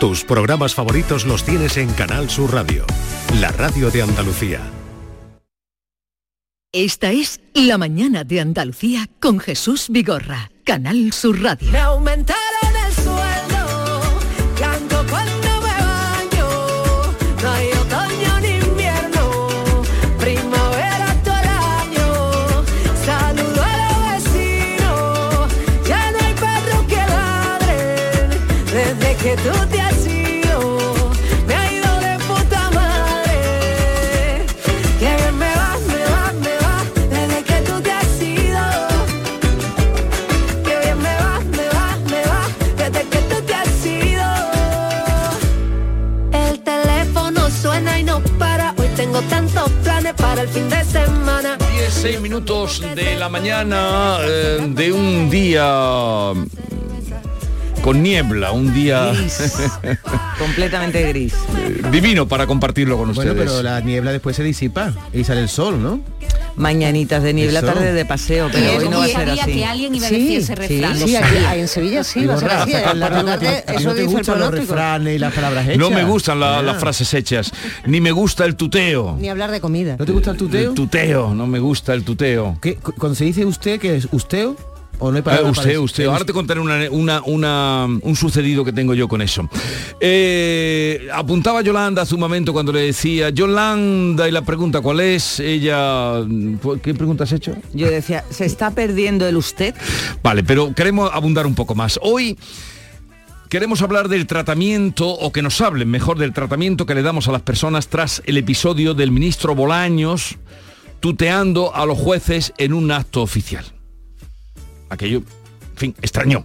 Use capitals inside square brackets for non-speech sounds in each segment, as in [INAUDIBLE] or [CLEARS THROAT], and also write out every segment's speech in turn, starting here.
Tus programas favoritos los tienes en Canal Sur Radio, la radio de Andalucía. Esta es La mañana de Andalucía con Jesús Vigorra, Canal Sur Radio. 6 minutos de la mañana eh, de un día con niebla, un día [LAUGHS] Completamente gris. divino para compartirlo con Bueno, ustedes. pero la niebla después se disipa y sale el sol, ¿no? Mañanitas de niebla, Eso. tarde de paseo, pero hoy no va a ser así. que alguien iba a decir ese refrán. Sí, aquí, en Sevilla sí, va a ser así. En la tarde, ¿A ti eso no te dice el gustan los refranes y las palabras hechas? No me gustan la- las frases hechas, ni me gusta el tuteo. Ni hablar de comida. ¿No te gusta el tuteo? El tuteo, no me gusta el tuteo. ¿Qué? Cu- Cuando se dice usted, que es usteo? ¿O no hay Eh, palabra para usted, usted. Ahora te contaré una, una- una- un sucedido que tengo yo con eso. Eh, apuntaba Yolanda hace un momento cuando le decía, Yolanda, y la pregunta cuál es, ella... ¿Qué pregunta has hecho? Yo decía, ¿se está perdiendo el usted? Vale, pero queremos abundar un poco más. Hoy queremos hablar del tratamiento, o que nos hablen mejor del tratamiento que le damos a las personas tras el episodio del ministro Bolaños tuteando a los jueces en un acto oficial. Aquello, en fin, extrañó.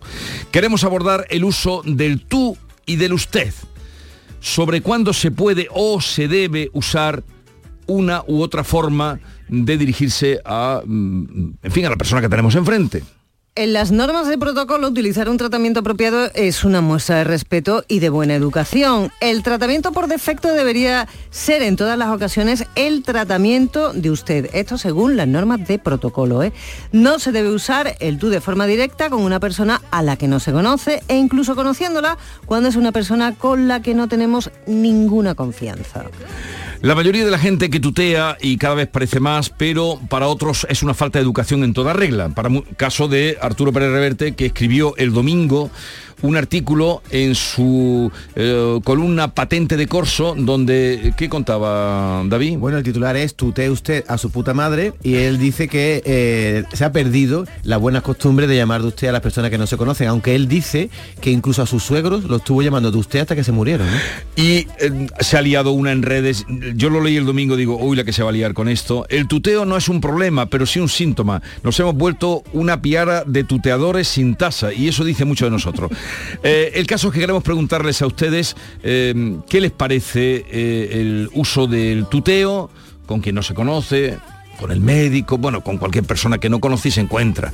Queremos abordar el uso del tú y del usted, sobre cuándo se puede o se debe usar una u otra forma de dirigirse a, mm, en fin, a la persona que tenemos enfrente. En las normas de protocolo, utilizar un tratamiento apropiado es una muestra de respeto y de buena educación. El tratamiento por defecto debería ser en todas las ocasiones el tratamiento de usted. Esto según las normas de protocolo. ¿eh? No se debe usar el tú de forma directa con una persona a la que no se conoce e incluso conociéndola cuando es una persona con la que no tenemos ninguna confianza. La mayoría de la gente que tutea y cada vez parece más, pero para otros es una falta de educación en toda regla. Para caso de Arturo Pérez Reverte, que escribió el domingo un artículo en su eh, columna Patente de Corso, donde, ¿qué contaba David? Bueno, el titular es Tutee usted a su puta madre y él dice que eh, se ha perdido la buena costumbre de llamar de usted a las personas que no se conocen, aunque él dice que incluso a sus suegros lo estuvo llamando de usted hasta que se murieron. ¿no? Y eh, se ha liado una en redes. Yo lo leí el domingo, digo, uy, la que se va a liar con esto. El tuteo no es un problema, pero sí un síntoma. Nos hemos vuelto una piara de tuteadores sin tasa y eso dice mucho de nosotros. Eh, el caso es que queremos preguntarles a ustedes eh, qué les parece eh, el uso del tuteo con quien no se conoce, con el médico, bueno, con cualquier persona que no conoce y se encuentra.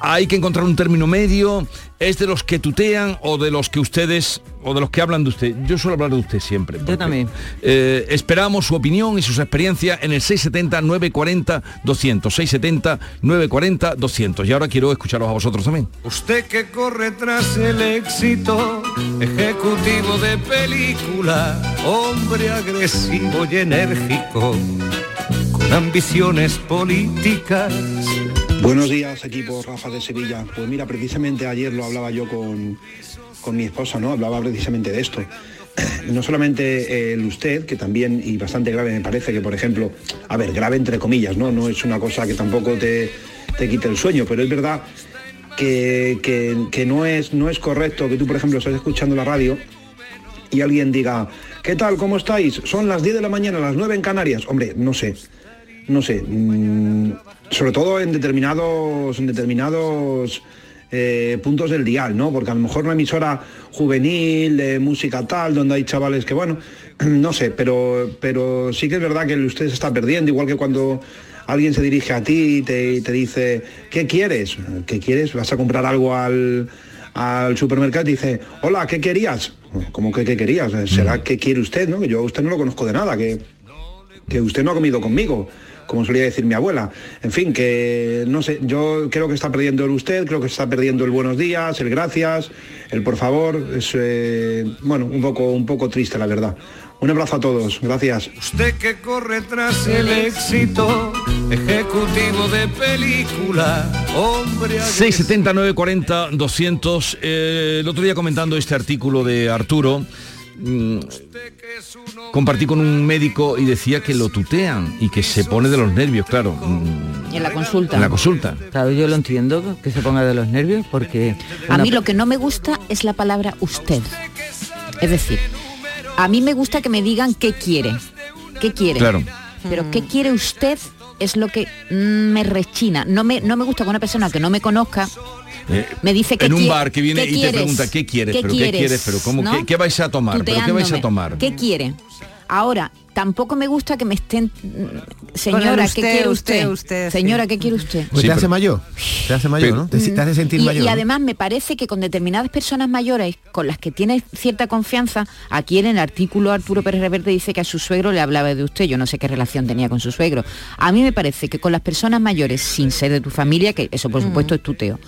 Hay que encontrar un término medio. ¿Es de los que tutean o de los que ustedes, o de los que hablan de usted? Yo suelo hablar de usted siempre. porque, también. eh, esperamos su opinión y sus experiencias en el 670-940-200. 670-940-200. Y ahora quiero escucharos a vosotros también. Usted que corre tras el éxito, ejecutivo de película, hombre agresivo y enérgico, con ambiciones políticas. Buenos días, equipo Rafa de Sevilla. Pues mira, precisamente ayer lo hablaba yo con, con mi esposa, ¿no? Hablaba precisamente de esto. [CLEARS THROAT] No solamente el usted, que también, y bastante grave me parece, que por ejemplo, a ver, grave entre comillas, ¿no? No es una cosa que tampoco te, te quite el sueño, pero es verdad que, que- que no, es, no es correcto que tú, por ejemplo, estés escuchando la radio y alguien diga, ¿qué tal? ¿Cómo estáis? Son las 10 de la mañana, las 9 en Canarias. Hombre, no sé, no sé. mm, sobre todo en determinados, en determinados eh, puntos del dial, ¿no? Porque a lo mejor una emisora juvenil, de música tal, donde hay chavales que, bueno, [CLEARS THROAT] no sé, pero, pero sí que es verdad que usted se está perdiendo, igual que cuando alguien se dirige a ti y te, y te dice, ¿qué quieres? ¿Qué quieres? ¿Vas a comprar algo al, al supermercado y dice, hola, ¿qué querías? ¿Cómo que qué querías? ¿Será que quiere usted? ¿no? Que yo a usted no lo conozco de nada, que que usted no ha comido conmigo como solía decir mi abuela. En fin, que no sé, yo creo que está perdiendo el usted, creo que está perdiendo el buenos días, el gracias, el por favor. Es, eh, bueno, un poco, un poco triste, la verdad. Un abrazo a todos, gracias. Usted que corre tras el éxito, ejecutivo de película, hombre 670 940 200 eh, el otro día comentando este artículo de Arturo mm, compartí con un médico y decía que lo tutean y que se pone de los nervios claro mm, En la consulta. en la consulta Claro, yo lo entiendo, que se ponga de los nervios, porque... A mí lo que no me gusta es la palabra usted. Es decir, a mí me gusta que me digan qué quiere. ¿Qué quiere? Claro. Pero qué quiere usted es lo que mm, me rechina. No me, no me gusta que una persona que no me conozca Eh, me dice que en un bar que viene ¿qué y te quieres? pregunta qué quieres ¿Qué pero qué quieres? quieres pero cómo ¿No? qué, qué vais a tomar pero qué vais a tomar ¿Qué quiere? Ahora, tampoco me gusta que me estén mm, señora, usted, ¿qué quiere usted, usted? usted, señora, sí. ¿qué quiere usted? Pues Sí, te hace mayor. Te hace mayor, Pero- ¿no? Te, te hace sentir Y, mayor. y además me parece que con determinadas personas mayores con las que tienes cierta confianza, aquí en el artículo Arturo Pérez Reverte dice que a su suegro le hablaba de usted, yo no sé qué relación tenía con su suegro. A mí me parece que con las personas mayores, sin ser de tu familia, que eso por supuesto es tuteo,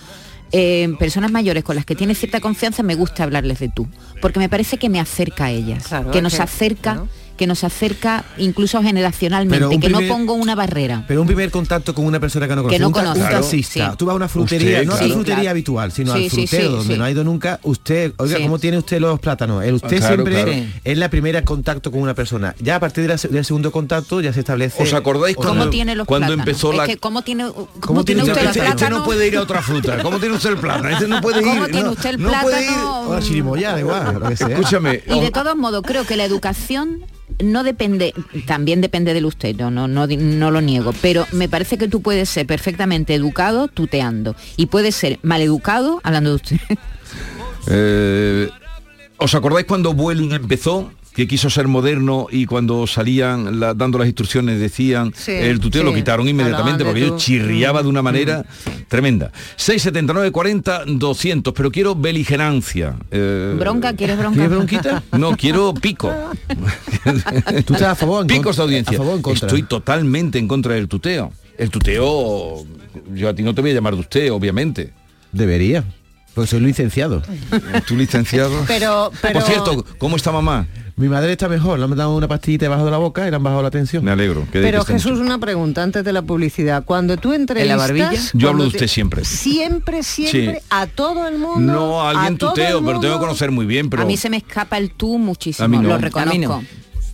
eh, personas mayores con las que tienes cierta confianza me gusta hablarles de tú, porque me parece que me acerca a ellas, Claro, que nos acerca, claro. Que nos acerca incluso generacionalmente, que no pongo una barrera. Pero un primer contacto con una persona que no conoce, no un, ta- conoce. un Claro. taxista, Sí. tú vas a una frutería, Usted, no a la frutería Claro. habitual, sino Sí, al frutero sí, donde sí. no ha ido nunca, usted, oiga, Sí. ¿cómo tiene usted los plátanos? El usted Ah, claro, siempre claro. es la primera contacto con una persona. Ya a partir de la se- del segundo contacto ya se establece. ¿Os acordáis ¿Cómo tiene los cuando plátanos? empezó Es la- que ¿Cómo tiene, cómo ¿Cómo tiene usted los usted- este, no puede ir a otra fruta ¿cómo tiene usted el plátano? este no puede ir ¿Cómo tiene usted el no puede ir- plátano? O la chirimoya, da igual, lo que sea. escúchame Y de todos modos, creo que la educación no depende, también depende del usted, no, no, no, no lo niego, pero me parece que tú puedes ser perfectamente educado tuteando y puedes ser maleducado hablando de usted. Eh, ¿Os acordáis cuando Vueling empezó? Que quiso ser moderno y cuando salían la- dando las instrucciones decían Sí, el tuteo lo quitaron inmediatamente porque yo chirriaba de una manera tremenda. 679 40 200, pero quiero beligerancia. Eh, ¿Bronca? ¿Quieres bronca? ¿Tienes bronquita? No, quiero pico. [LAUGHS] ¿Tú estás a favor en Picos de audiencia. A favor o en contra. Estoy totalmente en contra del tuteo. El tuteo, yo a ti no te voy a llamar de usted, obviamente. Debería. Pues soy licenciado. Tú licenciado. Pero, pero Por cierto, ¿cómo está mamá? Mi madre está mejor, le han dado una pastillita debajo de la boca y le han bajado la tensión. Me alegro. Pero Jesús, mucho. una pregunta antes de la publicidad. Cuando tú entrevistas... barbilla? Yo hablo de usted siempre. Siempre, siempre, Sí. a todo el mundo. No, a alguien todo tuteo, pero tengo que conocer muy bien, pero A mí se me escapa el tú muchísimo, A mí no. lo A mí reconozco.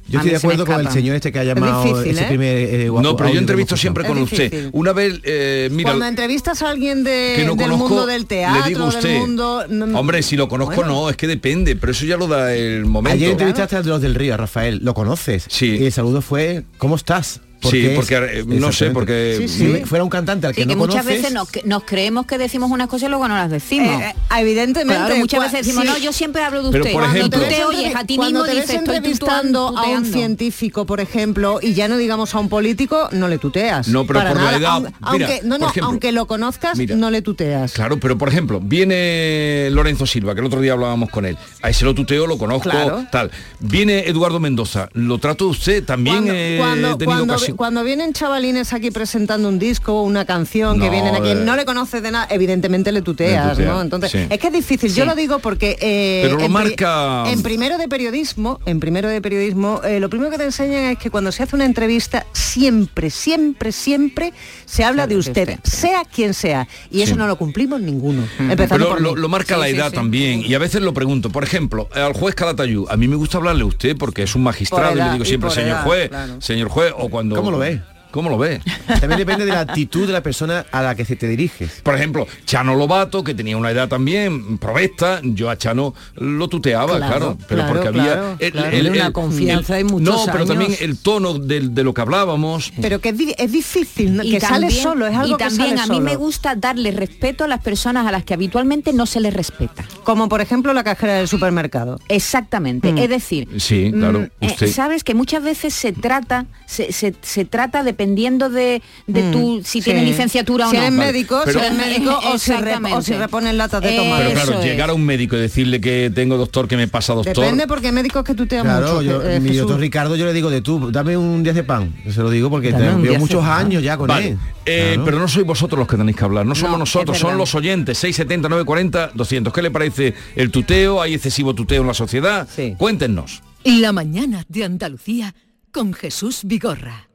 Yo A estoy de acuerdo con el señor este que ha llamado difícil, ese ¿eh? primer eh, guapo- No, pero yo entrevisto siempre con usted. Una vez, eh, mira, Cuando entrevistas a alguien de- que no del conozco, mundo del teatro, le digo usted. del mundo... no- Hombre, si lo conozco Bueno. no, es que depende, pero eso ya lo da el momento. Ayer entrevistaste al de los del Río, a Rafael, lo conoces. Sí. Y el saludo fue, ¿cómo estás? Sí, porque, eh, no sé, porque- Sí, Si sí. fuera un cantante al que Sí, no que muchas conoces, veces nos, creemos que decimos unas cosas y luego no las decimos. Eh, eh, evidentemente. Claro, muchas cua- veces decimos, sí. no, yo siempre hablo de Pero, usted. Cuando ejemplo- tú te oyes a ti mismo te dices, estoy tutuando, a un tuteando". científico, por ejemplo, y ya no digamos a un político, no le tuteas. No, pero Para por la edad, Aunque, mira, aunque- no, no, ejemplo, aunque lo conozcas, mira. no le tuteas. Claro, pero por ejemplo, viene Lorenzo Silva, que el otro día hablábamos con él. A ese lo tuteo, lo conozco, Claro. tal. Viene Eduardo Mendoza, lo trato usted, también Cuando, he cuando, tenido cuando- vienen chavalines aquí presentando un disco o una canción que vienen aquí, eh. no le conoces de nada, evidentemente le tuteas, Le ¿no? Entonces, sí. es que es difícil. Yo lo digo porque eh, Pero lo en, pri- marca- en primero de periodismo, en primero de periodismo, eh, lo primero que te enseñan es que cuando se hace una entrevista, siempre, siempre, siempre se habla de usted, usted. sea quien sea. Y eso no lo cumplimos ninguno. Empezando Pero por lo, marca Sí, la edad sí. también. Y a veces lo pregunto. Por ejemplo, al juez Calatayú, a mí me gusta hablarle a usted porque es un magistrado y le digo siempre, señor edad, juez, claro. señor juez, o cuando. ¿Cómo lo ve? ¿Cómo lo ve? También depende de la actitud de la persona a la que se te diriges. Por ejemplo, Chano Lobato, que tenía una edad también provesta, yo a Chano lo tuteaba, claro, Claro, pero claro, porque había claro, claro. Una confianza y muchos No, pero años. también el tono de, lo que hablábamos. Pero que es, di- es difícil, ¿no? Y que sale solo, es algo y también que sale a mí solo. me gusta darle respeto a las personas a las que habitualmente no se les respeta. Como por ejemplo la cajera del supermercado. Exactamente, Mm. es decir, Sí, claro, mm, eh, usted- sabes que muchas veces se trata, se, se- se trata de dependiendo de, de Mm, tu si sí. tienes licenciatura Si o no. eres médico, Pero- si eres médico o si, rep- o si reponen latas de tomate. Pero claro, llegar a un médico y decirle que tengo doctor que me pasa doctor. Depende porque hay médicos que tú te amas Claro, mucho. yo, eh, mi Jesús. doctor Ricardo yo le digo de tú, dame un 10 de pan. Se lo digo porque llevo 10 de muchos años ya con Vale, él. eh, Claro. pero no sois vosotros los que tenéis que hablar, no somos No, nosotros, son los oyentes, 670, 940, 200. ¿Qué le parece el tuteo? ¿Hay excesivo tuteo en la sociedad? Sí. Cuéntenos. La mañana de Andalucía con Jesús Vigorra.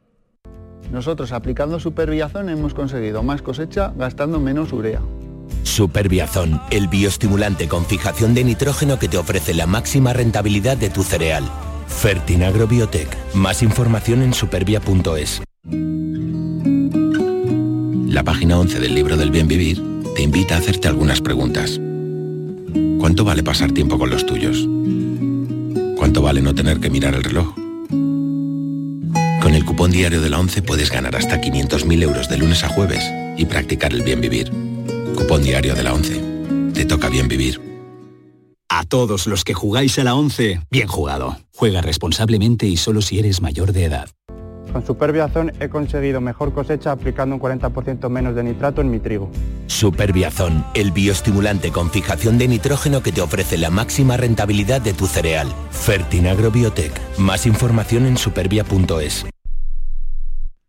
Nosotros aplicando Superbiazón hemos conseguido más cosecha gastando menos urea. Superbiazón, el bioestimulante con fijación de nitrógeno que te ofrece la máxima rentabilidad de tu cereal. Fertinagro Biotech. Más información en supervia.es. La página 11 del libro del bien vivir te invita a hacerte algunas preguntas. ¿Cuánto vale pasar tiempo con los tuyos? ¿Cuánto vale no tener que mirar el reloj? Con el cupón diario de la 11 puedes ganar hasta 500.000 euros de lunes a jueves y practicar el bien vivir. Cupón diario de la 11. Te toca bien vivir. A todos los que jugáis a la 11, bien jugado. Juega responsablemente y solo si eres mayor de edad. Con Superbiazón he conseguido mejor cosecha aplicando un 40% menos de nitrato en mi trigo. Superbiazón, el bioestimulante con fijación de nitrógeno que te ofrece la máxima rentabilidad de tu cereal. Fertinagro Biotech. Más información en supervia.es.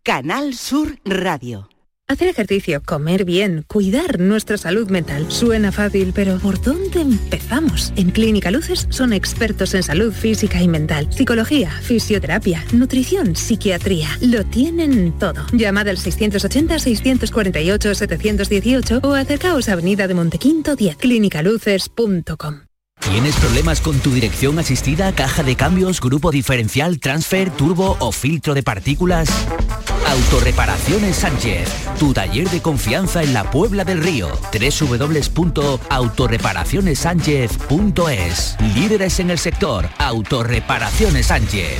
Canal Sur Radio. Hacer ejercicio, comer bien, cuidar nuestra salud mental. Suena fácil, pero ¿por dónde empezamos? En Clínica Luces son expertos en salud física y mental, psicología, fisioterapia, nutrición, psiquiatría. Lo tienen todo. Llamad al 680-648-718 o acercaos a Avenida de Montequinto 10, clínicaluces.com. ¿Tienes problemas con tu dirección asistida, caja de cambios, grupo diferencial, transfer, turbo o filtro de partículas? Autorreparaciones Sánchez, tu taller de confianza en la Puebla del Río. www.autorreparacionessánchez.es. Líderes en el sector, Autorreparaciones Sánchez.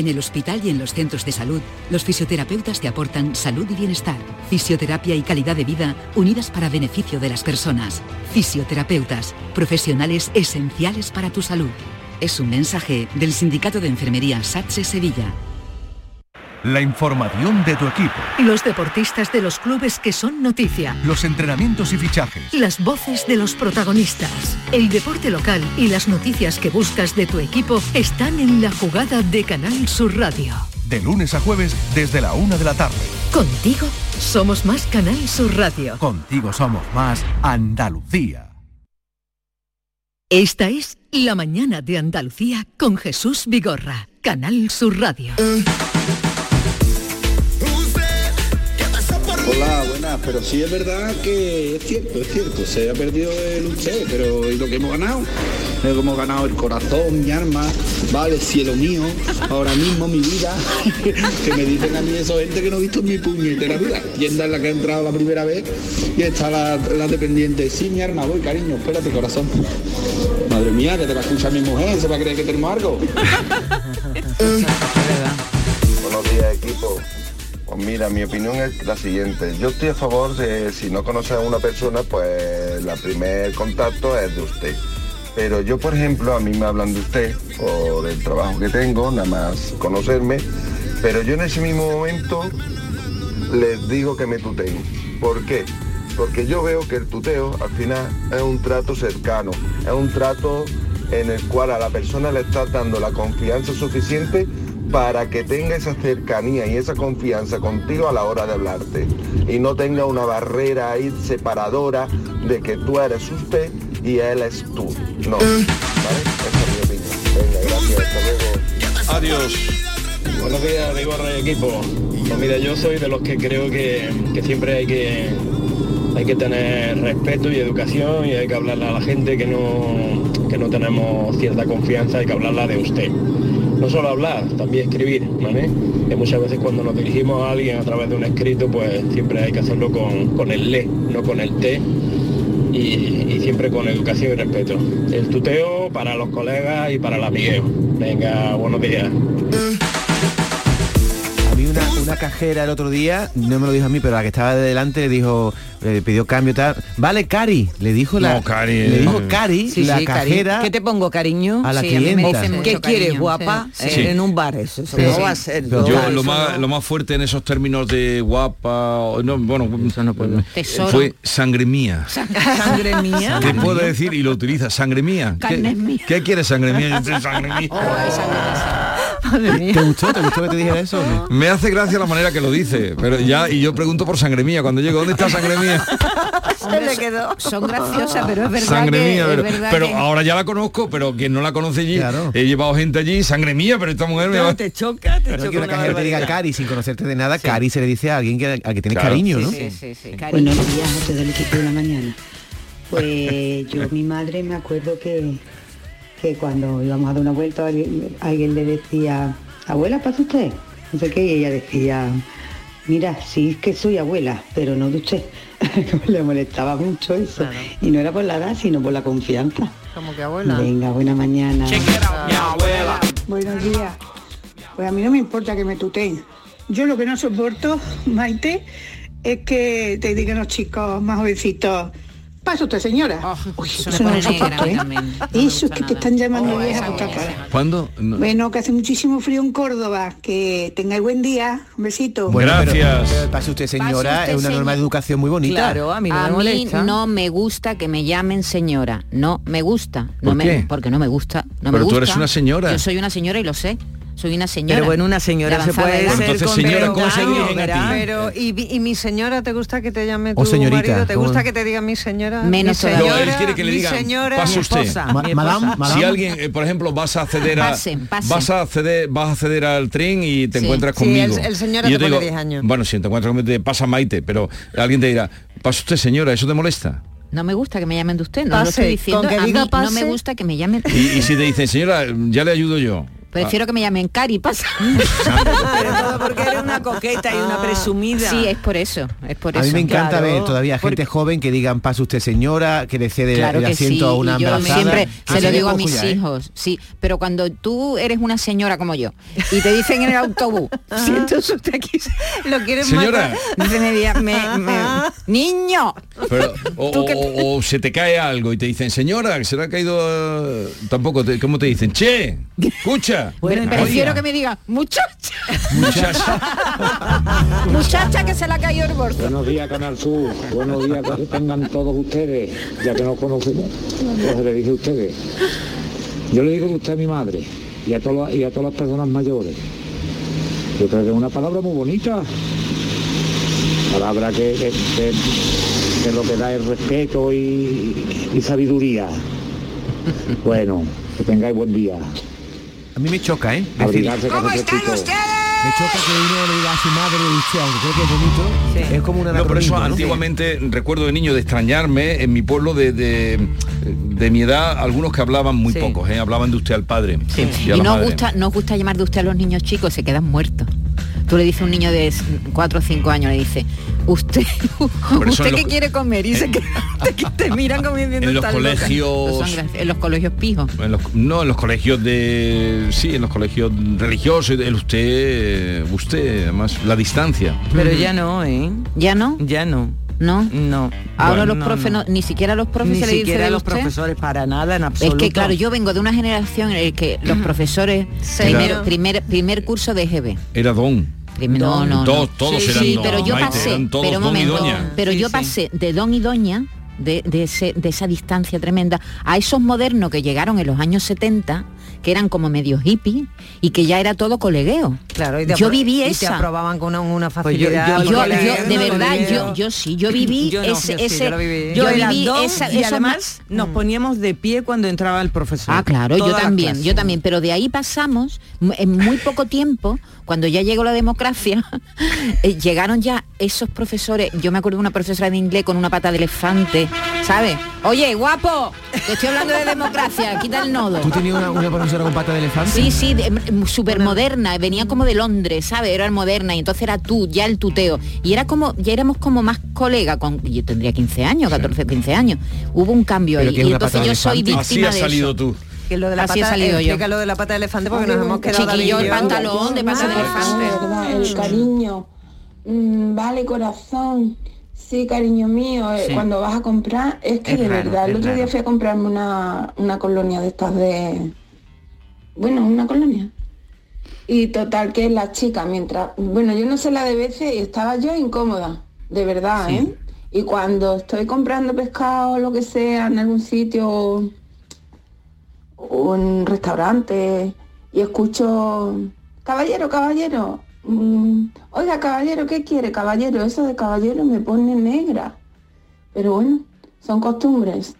En el hospital y en los centros de salud, los fisioterapeutas te aportan salud y bienestar, fisioterapia y calidad de vida unidas para beneficio de las personas. Fisioterapeutas, profesionales esenciales para tu salud. Es un mensaje del Sindicato de Enfermería SATSE Sevilla. La información de tu equipo, Los deportistas de los clubes que son noticia. los entrenamientos y fichajes. Las voces de los protagonistas. El deporte local y las noticias que buscas de tu equipo están en la jugada de Canal Sur Radio. De lunes a jueves desde la una de la tarde. Contigo somos más Canal Sur Radio. Contigo somos más Andalucía. Esta es La mañana de Andalucía con Jesús Vigorra. Canal Sur Radio. Hola, buenas, pero sí es verdad que es cierto, es cierto, se ha perdido el usted, pero ¿y lo que hemos ganado? Lo que hemos ganado el corazón, mi alma, vale, cielo mío, ahora mismo mi vida, [LAUGHS] que me dicen a mí eso gente que no he visto en mi puñetera vida, tienda en la que he entrado la primera vez y está la, la dependiente, sí, mi alma, voy, cariño, espérate, corazón. Madre mía, que te va a escuchar mi mujer, se va a creer que tenemos algo. [LAUGHS] Buenos días equipo. Pues mira, mi opinión es la siguiente. Yo estoy a favor de si no conoces a una persona, pues el primer contacto es de usted. Pero yo, por ejemplo, a mí me hablan de usted o del trabajo que tengo, nada más conocerme. Pero yo en ese mismo momento les digo que me tuteen. ¿Por qué? Porque yo veo que el tuteo al final es un trato cercano, es un trato en el cual a la persona le estás dando la confianza suficiente para que tenga esa cercanía y esa confianza contigo a la hora de hablarte y no tenga una barrera ahí separadora de que tú eres usted y él es tú. No, ¿vale? Esa es mi opinión. Venga, gracias, hasta luego. Adiós. Buenos días, Vigorra y equipo. Pues mira, yo soy de los que creo que, que siempre hay que hay que tener respeto y educación y hay que hablarle a la gente que no, que no tenemos cierta confianza, hay que hablarla de usted. No solo hablar, también escribir, ¿vale? Muchas veces cuando nos dirigimos a alguien a través de un escrito, pues siempre hay que hacerlo con, con el le, no con el te, y, y siempre con educación y respeto. El tuteo para los colegas y para el amigueo. Venga, buenos días. Una, cajera el otro día, no me lo dijo a mí, pero la que estaba de delante le dijo, le pidió cambio tal. Vale, Cari, le dijo la. No, Cari, Le dijo eh. Cari, Sí, la sí, cari- cajera. ¿Qué te pongo, cariño? A la Sí, a mí me clienta. ¿Qué quieres, guapa? sí. Eh, Sí. En un bar, eso. eso Sí. no va a ser. Pero no, Yo lo más, no. lo más fuerte en esos términos de guapa, no, bueno, eh, Tesoro. fue sangre mía. Sangre mía. [LAUGHS] ¿Qué puede decir? Y lo utiliza, sangre mía. ¿Qué, mía. ¿Qué quieres, sangre mía? Yo soy sangre mía. ¿Te gustó? ¿Te gustó que te dijera eso? Me hace gracia la manera que lo dice, pero ya, y yo pregunto por sangre mía, cuando llego, ¿dónde está sangre mía? Hombre, le quedó. Son graciosas, pero es verdad Sangre que, mía, es pero, verdad pero que- ahora ya la conozco, pero quien no la conoce allí, Claro. he llevado gente allí, sangre mía, pero esta mujer me va... No, te choca, te Pero choca que una una cajera te diga. Cari sin conocerte de nada, Cari se le dice a alguien que, a que tienes Claro. cariño, ¿no? Sí, sí, sí, cariño. Buenos días a todo el equipo de la mañana. Pues yo, mi madre, me acuerdo que, que cuando íbamos a dar una vuelta, alguien, alguien le decía, abuela, ¿pasa usted? No sé qué, y ella decía, mira, sí es que soy abuela, pero no de usted. [LAUGHS] le molestaba mucho eso. Y no era por la edad, sino por la confianza. Como que abuela. Venga, buena mañana. Buenos días. Pues a mí no me importa que me tuteen. Yo lo que no soporto, Maite, es que te digan los chicos más jovencitos, pasa usted señora. Uy, eso no ¿eh? No me Eso es gusta que te están llamando Oh, vieja cara. ¿Cuándo? No. Bueno, que hace muchísimo frío en Córdoba. Que tengáis buen día. Un besito. Bueno, Gracias. pero pase usted señora, Pase usted, es una norma de educación muy bonita. Claro, a mí no a me mí no me gusta que me llamen señora. No me gusta. No ¿Por me, qué? Porque no me gusta. No me Pero tú gusta. eres una señora. Yo soy una señora y lo sé. Soy una señora. Pero bueno, una señora se puede edad. ser Entonces, con señora, ¿cómo se años, dirigen a ti? ¿verdad? Pero, ¿y, y mi señora te gusta que te llame tu O señorita, marido? ¿Te ¿cómo? gusta que te diga mi señora? Menos mi todavía. No, él señora, quiere que le mi digan, señora, pase mi usted. esposa. Ma- Mi madame, esposa. madame. Si alguien, eh, por ejemplo, vas a acceder a Pasen, pasen. vas a acceder, vas a acceder al tren y te Sí. encuentras Sí, conmigo. el- el señor Y yo te pone digo, 10 años. Bueno, si te encuentras conmigo te pasa Maite, pero alguien te dirá, pasa usted señora, ¿eso te molesta? No me gusta que me llamen de usted. No lo Pase, estoy diciendo. con que a mí diga no me gusta que me llamen. Y, y si te dicen, señora, ya le ayudo yo. Prefiero que me llamen Cari, pasa. [LAUGHS] Pero todo [LAUGHS] porque eres una coqueta y una presumida. Sí, es por eso. Es por A eso. mí me encanta Claro, ver todavía gente joven que digan pase usted señora, que le cede Claro el asiento sí, a una embarazada. siempre Ah, se lo digo a mis ya, ¿eh? hijos, sí, pero cuando tú eres una señora como yo y te dicen en el autobús, siento usted aquí, Lo quieres Señora. matar. me, diga- me- me- [LAUGHS] niño, Pero, o, se te cae algo y te dicen, señora, que se le ha caído... eh, tampoco, te, ¿cómo te dicen? Che, escucha. Bueno, Oiga, prefiero que me diga muchacha, muchacha. [LAUGHS] muchacha que se ha caído el bolso. Buenos días, Canal Sur. Buenos días que tengan todos ustedes, ya que nos conocemos. Pues le dije a ustedes. Yo le digo que usted es mi madre y a, todas las- y a todas las personas mayores. Yo creo que es una palabra muy bonita. Palabra que, que, que- que lo que da es respeto y, y sabiduría. Bueno, que tengáis buen día. A mí me choca, ¿eh? Decir, que hace fresquito. me choca que uno le diga a su madre usted, aunque creo que es bonito, es como una No, pero eso antiguamente, recuerdo de niño de extrañarme en mi pueblo de, de, de mi edad, algunos que hablaban muy Sí. pocos, ¿eh? hablaban de usted al padre. Y, a Y no madre. gusta, no gusta llamar de usted a los niños chicos, se quedan muertos. Tú le dices a un niño de 4 o 5 años, le dice, usted, usted qué los- quiere comer y se quedan- [LAUGHS] te, te miran como diciendo En los colegios- en los colegios pijos. En los- no, en los colegios de... Sí, en los colegios religiosos, el usted, usted, además, la distancia. Pero ya no, ¿eh? ¿Ya no? Ya no. ¿No? No. Ahora Bueno, los no, profes, no. no- ni siquiera a los profes Ni se le dice siquiera los usted. profesores para nada en Es absoluto. que claro, yo vengo de una generación en la que los [CLEARS THROAT] profesores primer, Era- primer, primer curso de EGB. Era don. No, no, no. Todos, todos Sí, eran sí, don, pero yo pasé, eran todos pero un momento, doña. pero yo pasé de don y doña de, de ese- de esa distancia tremenda a esos modernos que llegaron en los años 70 que eran como medio hippie y que ya era todo colegueo. Claro, y te yo viví y te esa. aprobaban con una, una Pues yo- facilidad. yo- de no verdad, yo, yo sí, yo viví [LAUGHS] Yo no, ese, yo sí, ese- yo lo viví. Esa- y además nos poníamos de pie cuando entraba el profesor. Ah, claro, yo también, yo también, pero de ahí pasamos, en muy poco tiempo, cuando ya llegó la democracia, [LAUGHS] eh, llegaron ya esos profesores, yo me acuerdo de una profesora de inglés con una pata de elefante, ¿sabes? Oye, guapo, te estoy hablando de democracia, quita el nodo. ¿Tú tenías una, una profesora con pata de elefante? Sí, sí, súper moderna, venía como de Londres, ¿sabes? Era moderna y entonces era tú, ya el tuteo. Y era como, ya éramos como más colega, con, yo tendría 15 años, 14, 15 años. Hubo un cambio ¿Pero ahí. Y entonces yo soy elefante? víctima Así has de salido eso. tú. Que lo de la Así he pata, salido yo. lo de la pata de elefante porque nos hemos quedado Chiquillo, el pantalón de pata de elefante. verdad, el cariño. Mm, vale, corazón. Sí, cariño mío, eh, Sí. cuando vas a comprar, es que Es de raro, verdad, el otro día fui a comprarme una, una colonia de estas de... Bueno, una colonia. Y total que la chica, mientras... Bueno, yo no sé la de veces y estaba yo incómoda, de verdad, ¿eh? Y cuando estoy comprando pescado lo que sea en algún sitio un restaurante y escucho, caballero, caballero, mm, oiga, caballero, ¿qué quiere, caballero? Eso de caballero me pone negra. Pero bueno, son costumbres.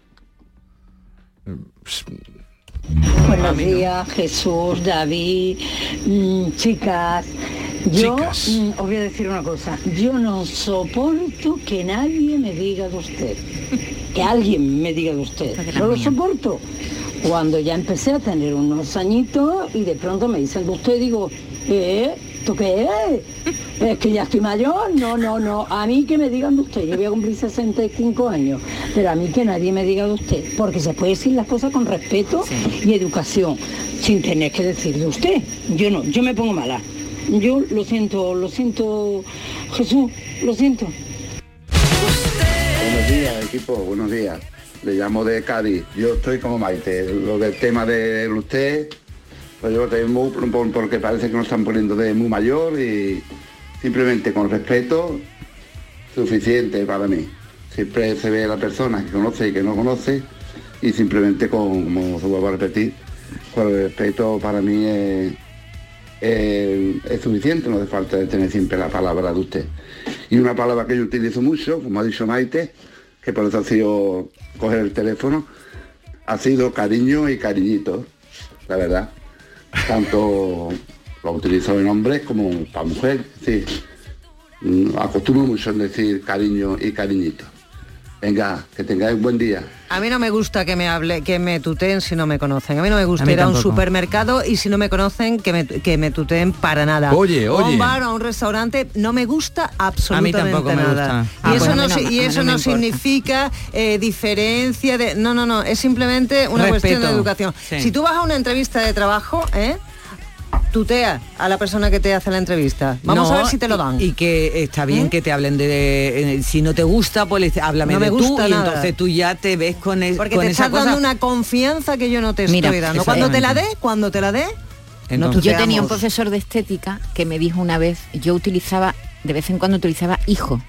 Buenos días, Jesús, David, mm, chicas. Yo Chicas. mm, os voy a decir una cosa. Yo no soporto que nadie me diga de usted. Que alguien me diga de usted. No lo soporto. Cuando ya empecé a tener unos añitos y de pronto me dicen de usted, digo, ¿eh? ¿Tú qué es? Es que ya estoy mayor. No, no, no. A mí que me digan de usted. Yo voy a cumplir 65 años. Pero a mí que nadie me diga de usted. Porque se puede decir las cosas con respeto y educación. Sin tener que decir de usted. Yo no, yo me pongo mala. Yo lo siento, lo siento, Jesús, lo siento. Buenos días, equipo, buenos días. Le llamo de Cádiz. Yo estoy como Maite. Lo del tema de usted, pues yo tengo por- porque parece que nos están poniendo de muy mayor y simplemente con respeto, suficiente para mí. Siempre se ve a la persona que conoce y que no conoce y simplemente con, como se vuelvo a repetir, con el respeto para mí es suficiente, no hace falta de tener siempre la palabra de usted. Y una palabra que yo utilizo mucho, como ha dicho Maite, que por eso ha sido coger el teléfono, ha sido cariño y cariñito, la verdad. Tanto lo utilizo en hombres como para mujer. Sí. Mm, Acostumbro mucho en decir cariño y cariñito. Venga, que tengáis buen día. A mí no me gusta que me hable, que me tuteen si no me conocen. A mí no me gusta A mí ir a un supermercado y si no me conocen que me, que me tuteen para nada. Oye, O a oye. un bar o a un restaurante no me gusta absolutamente tampoco me gusta. Y Ah, eso no, a mí a y mí eso no significa eh, diferencia de. No, no, no. Es simplemente una cuestión de educación. Sí. Si tú vas a una entrevista de trabajo, ¿eh? Tutea a la persona que te hace la entrevista. Vamos No, a ver si te lo dan. Y, y que está bien que te hablen de, eh, si no te gusta, pues le dices, háblame No me de tú gusta y nada. entonces tú ya te ves con, es- Porque con te esa estás dando una confianza que yo no te Mira, estoy dando. Cuando te la dé, cuando te la dé, no yo tenía un profesor de estética que me dijo una vez, yo utilizaba, de vez en cuando utilizaba hijo.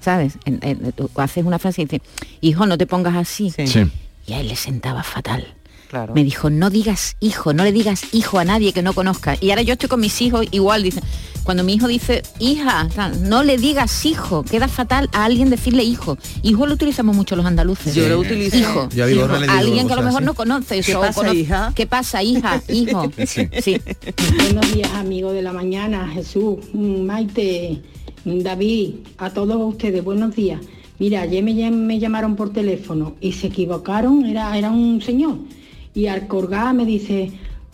¿Sabes? En- en- tú haces una frase y dices, hijo, no te pongas así. Sí. Y a él le sentaba fatal. Claro. Me dijo, no digas hijo, no le digas hijo a nadie que no conozca. Y ahora yo estoy con mis hijos igual, dice, cuando mi hijo dice hija, no le digas hijo, queda fatal a alguien decirle hijo. Hijo lo utilizamos mucho los andaluces. Yo lo utilizo. Hijo. Yo hijo. le digo alguien que a lo mejor así. no conoce. ¿Qué pasa, conoce- hija? ¿Qué pasa, hija? Hijo. [LAUGHS] sí. Buenos días, amigos de la mañana, Jesús, Maite, David, a todos ustedes, buenos días. Mira, ayer me, me llamaron por teléfono y se equivocaron, era, era un señor. Y al colgar me dice,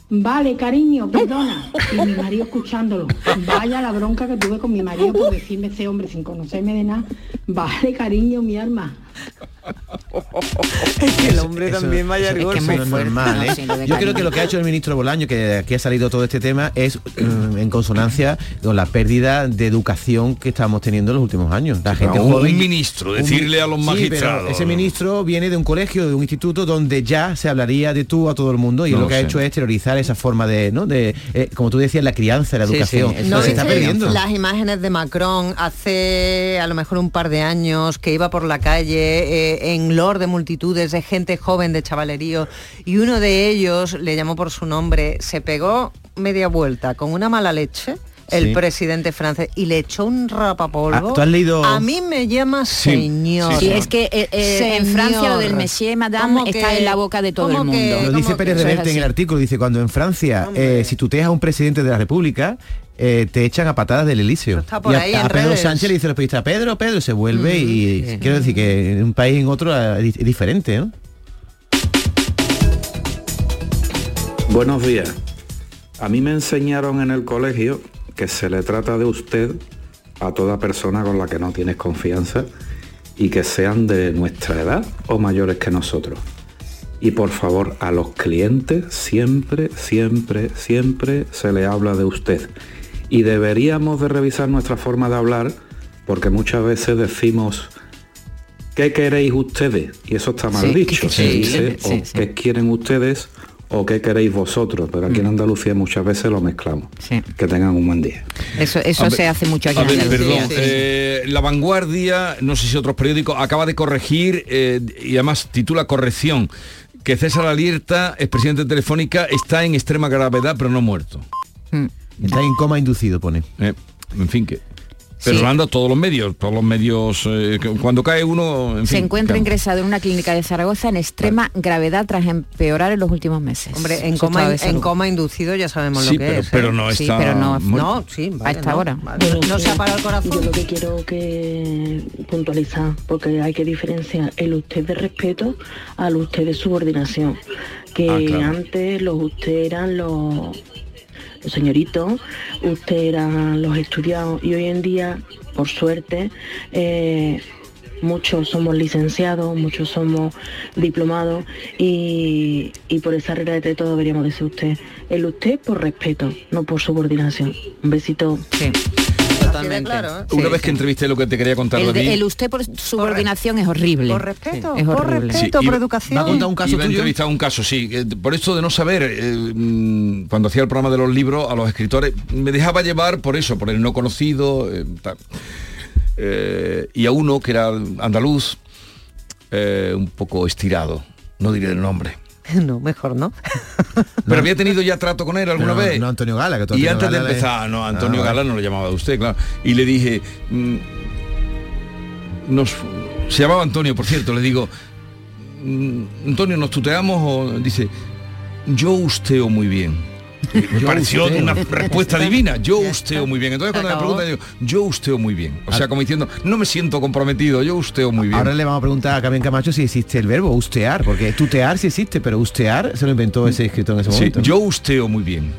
vale, cariño, perdona. Y mi marido escuchándolo. Vaya la bronca que tuve con mi marido por decirme ese hombre sin conocerme de nada. Vale, cariño, mi alma. Es que el hombre Eso- también vaya eso no es normal, ¿eh? Yo creo que lo que ha hecho el ministro Bolaño, que aquí ha salido todo este tema, es mm, en consonancia con la pérdida de educación que estamos teniendo en los últimos años. La gente un- joven- un ministro, decirle a los Sí, pero magistrados. ese ministro viene de un colegio, de un instituto donde ya se hablaría de tú a todo el mundo y No lo que ha hecho es terrorizar esa forma de, ¿no? de eh, como tú decías, la crianza, la educación. sí, No, ¿No se está viste perdiendo. Las imágenes de Macron hace a lo mejor un par de años que iba por la calle eh, en lor de multitudes de gente joven de chavalerío y uno de ellos le llamó por su nombre, se pegó media vuelta con una mala leche. El Sí. presidente francés y le echó un rapapolvo. Ah, ¿tú has leído- A mí me llama Sí, señor. Sí, es que eh, eh, en Francia lo del Monsieur Madame ¿Cómo está que- en la boca de todo el mundo. que- Lo dice Pérez Reverte en el artículo, dice cuando en Francia eh, si tuteas a un presidente de la República eh, te echan a patadas del Elíseo. está por y a, ahí a en Pedro redes. Sánchez le dice los periodistas, Pedro, Pedro, se vuelve y quiero decir que en un país en otro eh, es di- diferente, ¿no? Buenos días. A mí me enseñaron en el colegio que se le trata de usted a toda persona con la que no tienes confianza y que sean de nuestra edad o mayores que nosotros. Y por favor, a los clientes siempre, siempre, siempre se le habla de usted. Y deberíamos de revisar nuestra forma de hablar porque muchas veces decimos ¿qué queréis ustedes? Y eso está mal Sí, dicho. sí, Se sí, dice sí, o sí. qué quieren ustedes o qué queréis vosotros. Pero aquí en Andalucía muchas veces lo mezclamos. Que tengan un buen día. Eso, eso A se ver, hace mucho aquí a en ver, Andalucía. perdón, eh, La Vanguardia, no sé si otros periódicos, acaba de corregir eh, y además titula corrección que César Alierta, expresidente de Telefónica, está en extrema gravedad pero no muerto. Está en coma inducido, pone. Eh, en fin que. Pero Sí. dado todos los medios, todos los medios. eh, cuando cae uno, en Se fin, encuentra ingresado en una clínica de Zaragoza en extrema gravedad tras empeorar en los últimos meses. Hombre, en coma, en coma inducido ya sabemos Sí, lo que pero- es. ¿eh? pero no Sí, está pero no-. No, sí, a vale, esta no, hora. vale. No se ha parado el corazón. Yo lo que quiero que puntualizar, porque hay que diferenciar el usted de respeto al usted de subordinación. Que Ah, claro. antes los usted eran los, los señoritos, usted eran los estudiados y hoy en día, por suerte, eh, muchos somos licenciados, muchos somos diplomados y, y por esa regla de todo deberíamos decir usted. El usted por respeto, no por subordinación. Un besito. Totalmente. Una vez que entrevisté lo que te quería contar, El, de- David. el usted por subordinación es horrible. Por respeto, es por horrible. respeto, Sí, por iba- educación. Iba a entrevistar un caso, sí. Eh, Por esto de no saber, eh, mm, cuando hacía el programa de los libros, a los escritores, me dejaba llevar por eso, por el no conocido. eh, tal. Eh, y a uno que era andaluz, eh, un poco estirado, no diré el nombre. [LAUGHS] No, mejor no. [LAUGHS] Pero había tenido ya trato con él alguna No, vez. no Antonio Gala, que tú Y Antonio antes de Gala le- empezar, no, Antonio Ah, Gala vale. no lo llamaba de usted, claro. Y le dije, mm, nos, se llamaba Antonio, por cierto, le digo, mm, Antonio, ¿nos tuteamos o dice, yo usteo muy bien? Me Yo pareció usteo. una respuesta divina, yo usteo muy bien. Entonces cuando me preguntan, digo, yo usteo muy bien. O sea, como diciendo, no me siento comprometido, yo usteo muy bien. Ahora le vamos a preguntar a Carmen Camacho si existe el verbo ustear, porque tutear sí existe, pero ustear se lo inventó ese escritor en ese Sí, momento. yo usteo muy bien.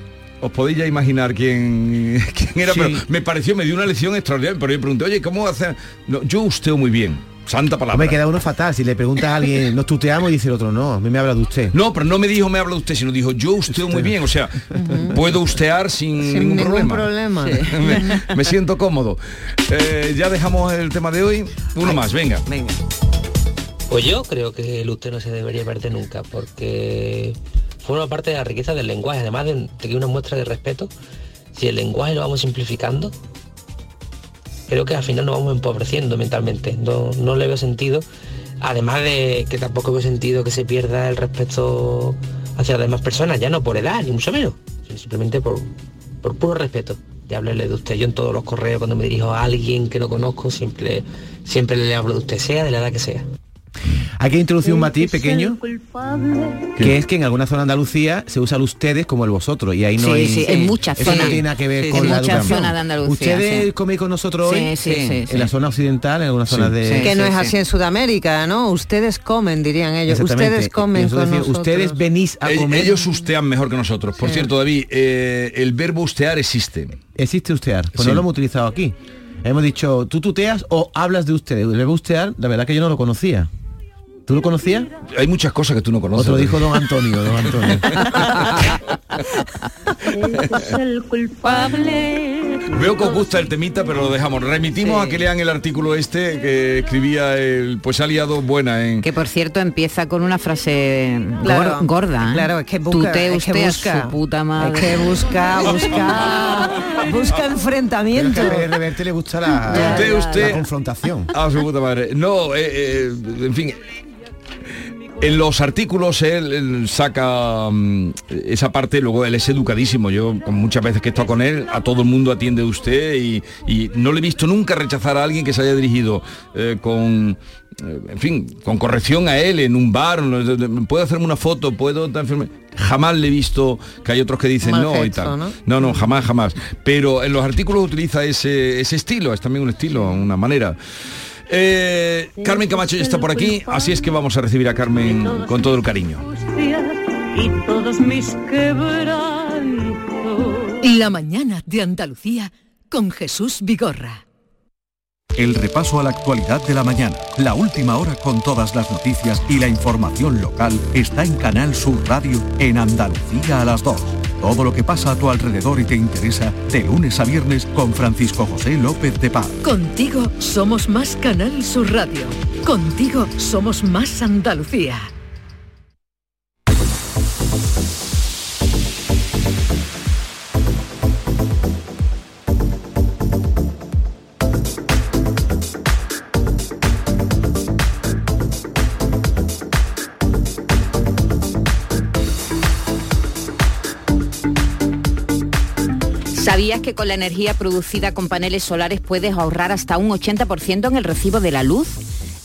Os podéis ya imaginar quién, [LAUGHS] quién era, Sí. pero me pareció, me dio una lección extraordinaria, pero yo pregunté, oye, ¿cómo hacer? No, yo usteo muy bien. Santa palabra. Me queda uno fatal. Si le preguntas a alguien, nos tuteamos y dice el otro, no, a mí me habla de usted. No, pero no me dijo me habla de usted, sino dijo yo usteo muy bien. O sea, puedo ustear sin, Sin ningún, ningún problema. problema. [LAUGHS] me, me siento cómodo. Eh, ya dejamos el tema de hoy. Uno más, venga. Venga. Pues yo creo que el usted no se debería perder nunca, porque forma parte de la riqueza del lenguaje, además de, de que es una muestra de respeto. Si el lenguaje lo vamos simplificando, creo que al final nos vamos empobreciendo mentalmente. No, no le veo sentido, además de que tampoco veo sentido que se pierda el respeto hacia las demás personas, ya no por edad, ni mucho menos, simplemente por, por puro respeto de hablarle de usted. Yo en todos los correos cuando me dirijo a alguien que no conozco, siempre, siempre le hablo de usted, sea de la edad que sea. Hay que introducir un matiz pequeño, que es que en alguna zona de Andalucía se usa el ustedes como el vosotros y ahí no Sí, hay... sí, en muchas Eso no zonas. tiene nada que ver Sí, con en la muchas educación. zonas de Andalucía, Ustedes sí. coméis con nosotros hoy Sí, sí, sí, en sí. la zona occidental, en algunas zonas de... que no es así en Sudamérica, ¿no? Ustedes comen, dirían ellos. Ustedes comen con decir, nosotros. ustedes venís a comer... Ellos ustean mejor que nosotros. Por Sí. cierto, David, eh, el verbo ustear existe. Existe ustear, pues Sí. no lo hemos utilizado aquí. Hemos dicho, tú tuteas o hablas de ustedes. El verbo ustear, la verdad que yo no lo conocía. ¿Tú lo conocías? Hay muchas cosas que tú no conoces. Otro dijo don Antonio, don Antonio. es [LAUGHS] el culpable. Veo que os gusta el temita, pero lo dejamos. Remitimos a que lean el artículo este que escribía el, pues ha liado buena en. Que por cierto empieza con una frase Claro, gorda. ¿eh? claro, es que busca- Tutee es que usted a busca. su puta madre. [LAUGHS] Es que busca, busca, busca enfrentamiento. Es que a Reverte le gusta la, Tutee usted la confrontación. a su puta madre. No, eh, eh, en fin. En los artículos él, él saca mm, esa parte, luego él es educadísimo. Yo muchas veces que he estado con él, a todo el mundo atiende usted y, y no le he visto nunca rechazar a alguien que se haya dirigido eh, con, eh, en fin, con corrección a él en un bar. ¿Puedo hacerme una foto? ¿Puedo? tan firme?". Jamás le he visto que hay otros que dicen Mal no y tal. ¿no? No, no, jamás, jamás. Pero en los artículos utiliza ese, ese estilo, es también un estilo, una manera. Eh, Carmen Camacho ya está por aquí, así es que vamos a recibir a Carmen con todo el cariño. y todos mis quebrantos. La mañana de Andalucía con Jesús Vigorra. El repaso a la actualidad de la mañana, la última hora con todas las noticias y la información local está en Canal Sur Radio en Andalucía a las 2. Todo lo que pasa a tu alrededor y te interesa de lunes a viernes con Francisco José López de Paz. Contigo somos más Canal Sur Radio. Contigo somos más Andalucía. Que con la energía producida con paneles solares puedes ahorrar hasta un 80% en el recibo de la luz?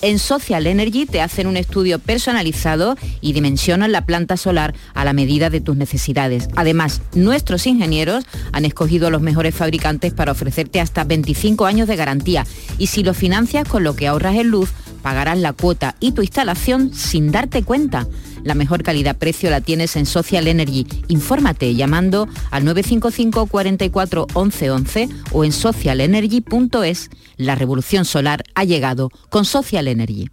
En Social Energy te hacen un estudio personalizado y dimensionan la planta solar a la medida de tus necesidades. Además, nuestros ingenieros han escogido los mejores fabricantes para ofrecerte hasta 25 años de garantía y si lo financias con lo que ahorras en luz, pagarás la cuota y tu instalación sin darte cuenta. La mejor calidad-precio la tienes en Social Energy. Infórmate llamando al 955 44 11 11 o en socialenergy.es. La revolución solar ha llegado con Social Energy.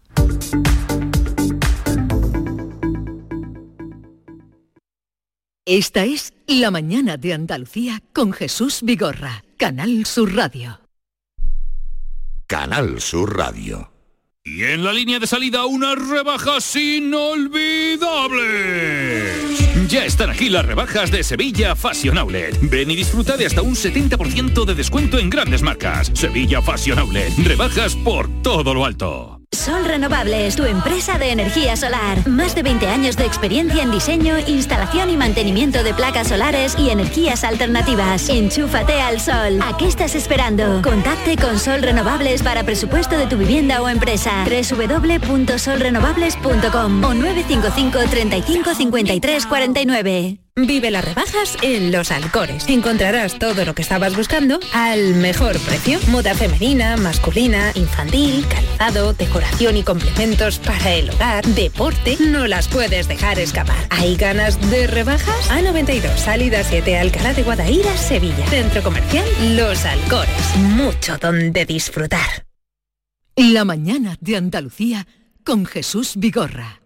Esta es La mañana de Andalucía con Jesús Vigorra, Canal Sur Radio. Canal Sur Radio. Y en la línea de salida unas rebajas inolvidables. Ya están aquí las rebajas de Sevilla Fashion Outlet. Ven y disfruta de hasta un 70% de descuento en grandes marcas. Sevilla Fashion Outlet. Rebajas por todo lo alto. Sol Renovables, tu empresa de energía solar. Más de 20 años de experiencia en diseño, instalación y mantenimiento de placas solares y energías alternativas. Enchúfate al sol. ¿A qué estás esperando? Contacte con Sol Renovables para presupuesto de tu vivienda o empresa. www.solrenovables.com o 955 35 53 49. Vive las rebajas en Los Alcores. Encontrarás todo lo que estabas buscando al mejor precio. Moda femenina, masculina, infantil, calzado, decoración y complementos para el hogar, deporte. No las puedes dejar escapar. ¿Hay ganas de rebajas? A92, salida 7, Alcalá de Guadaira, Sevilla. Centro comercial Los Alcores. Mucho donde disfrutar. La mañana de Andalucía con Jesús Vigorra.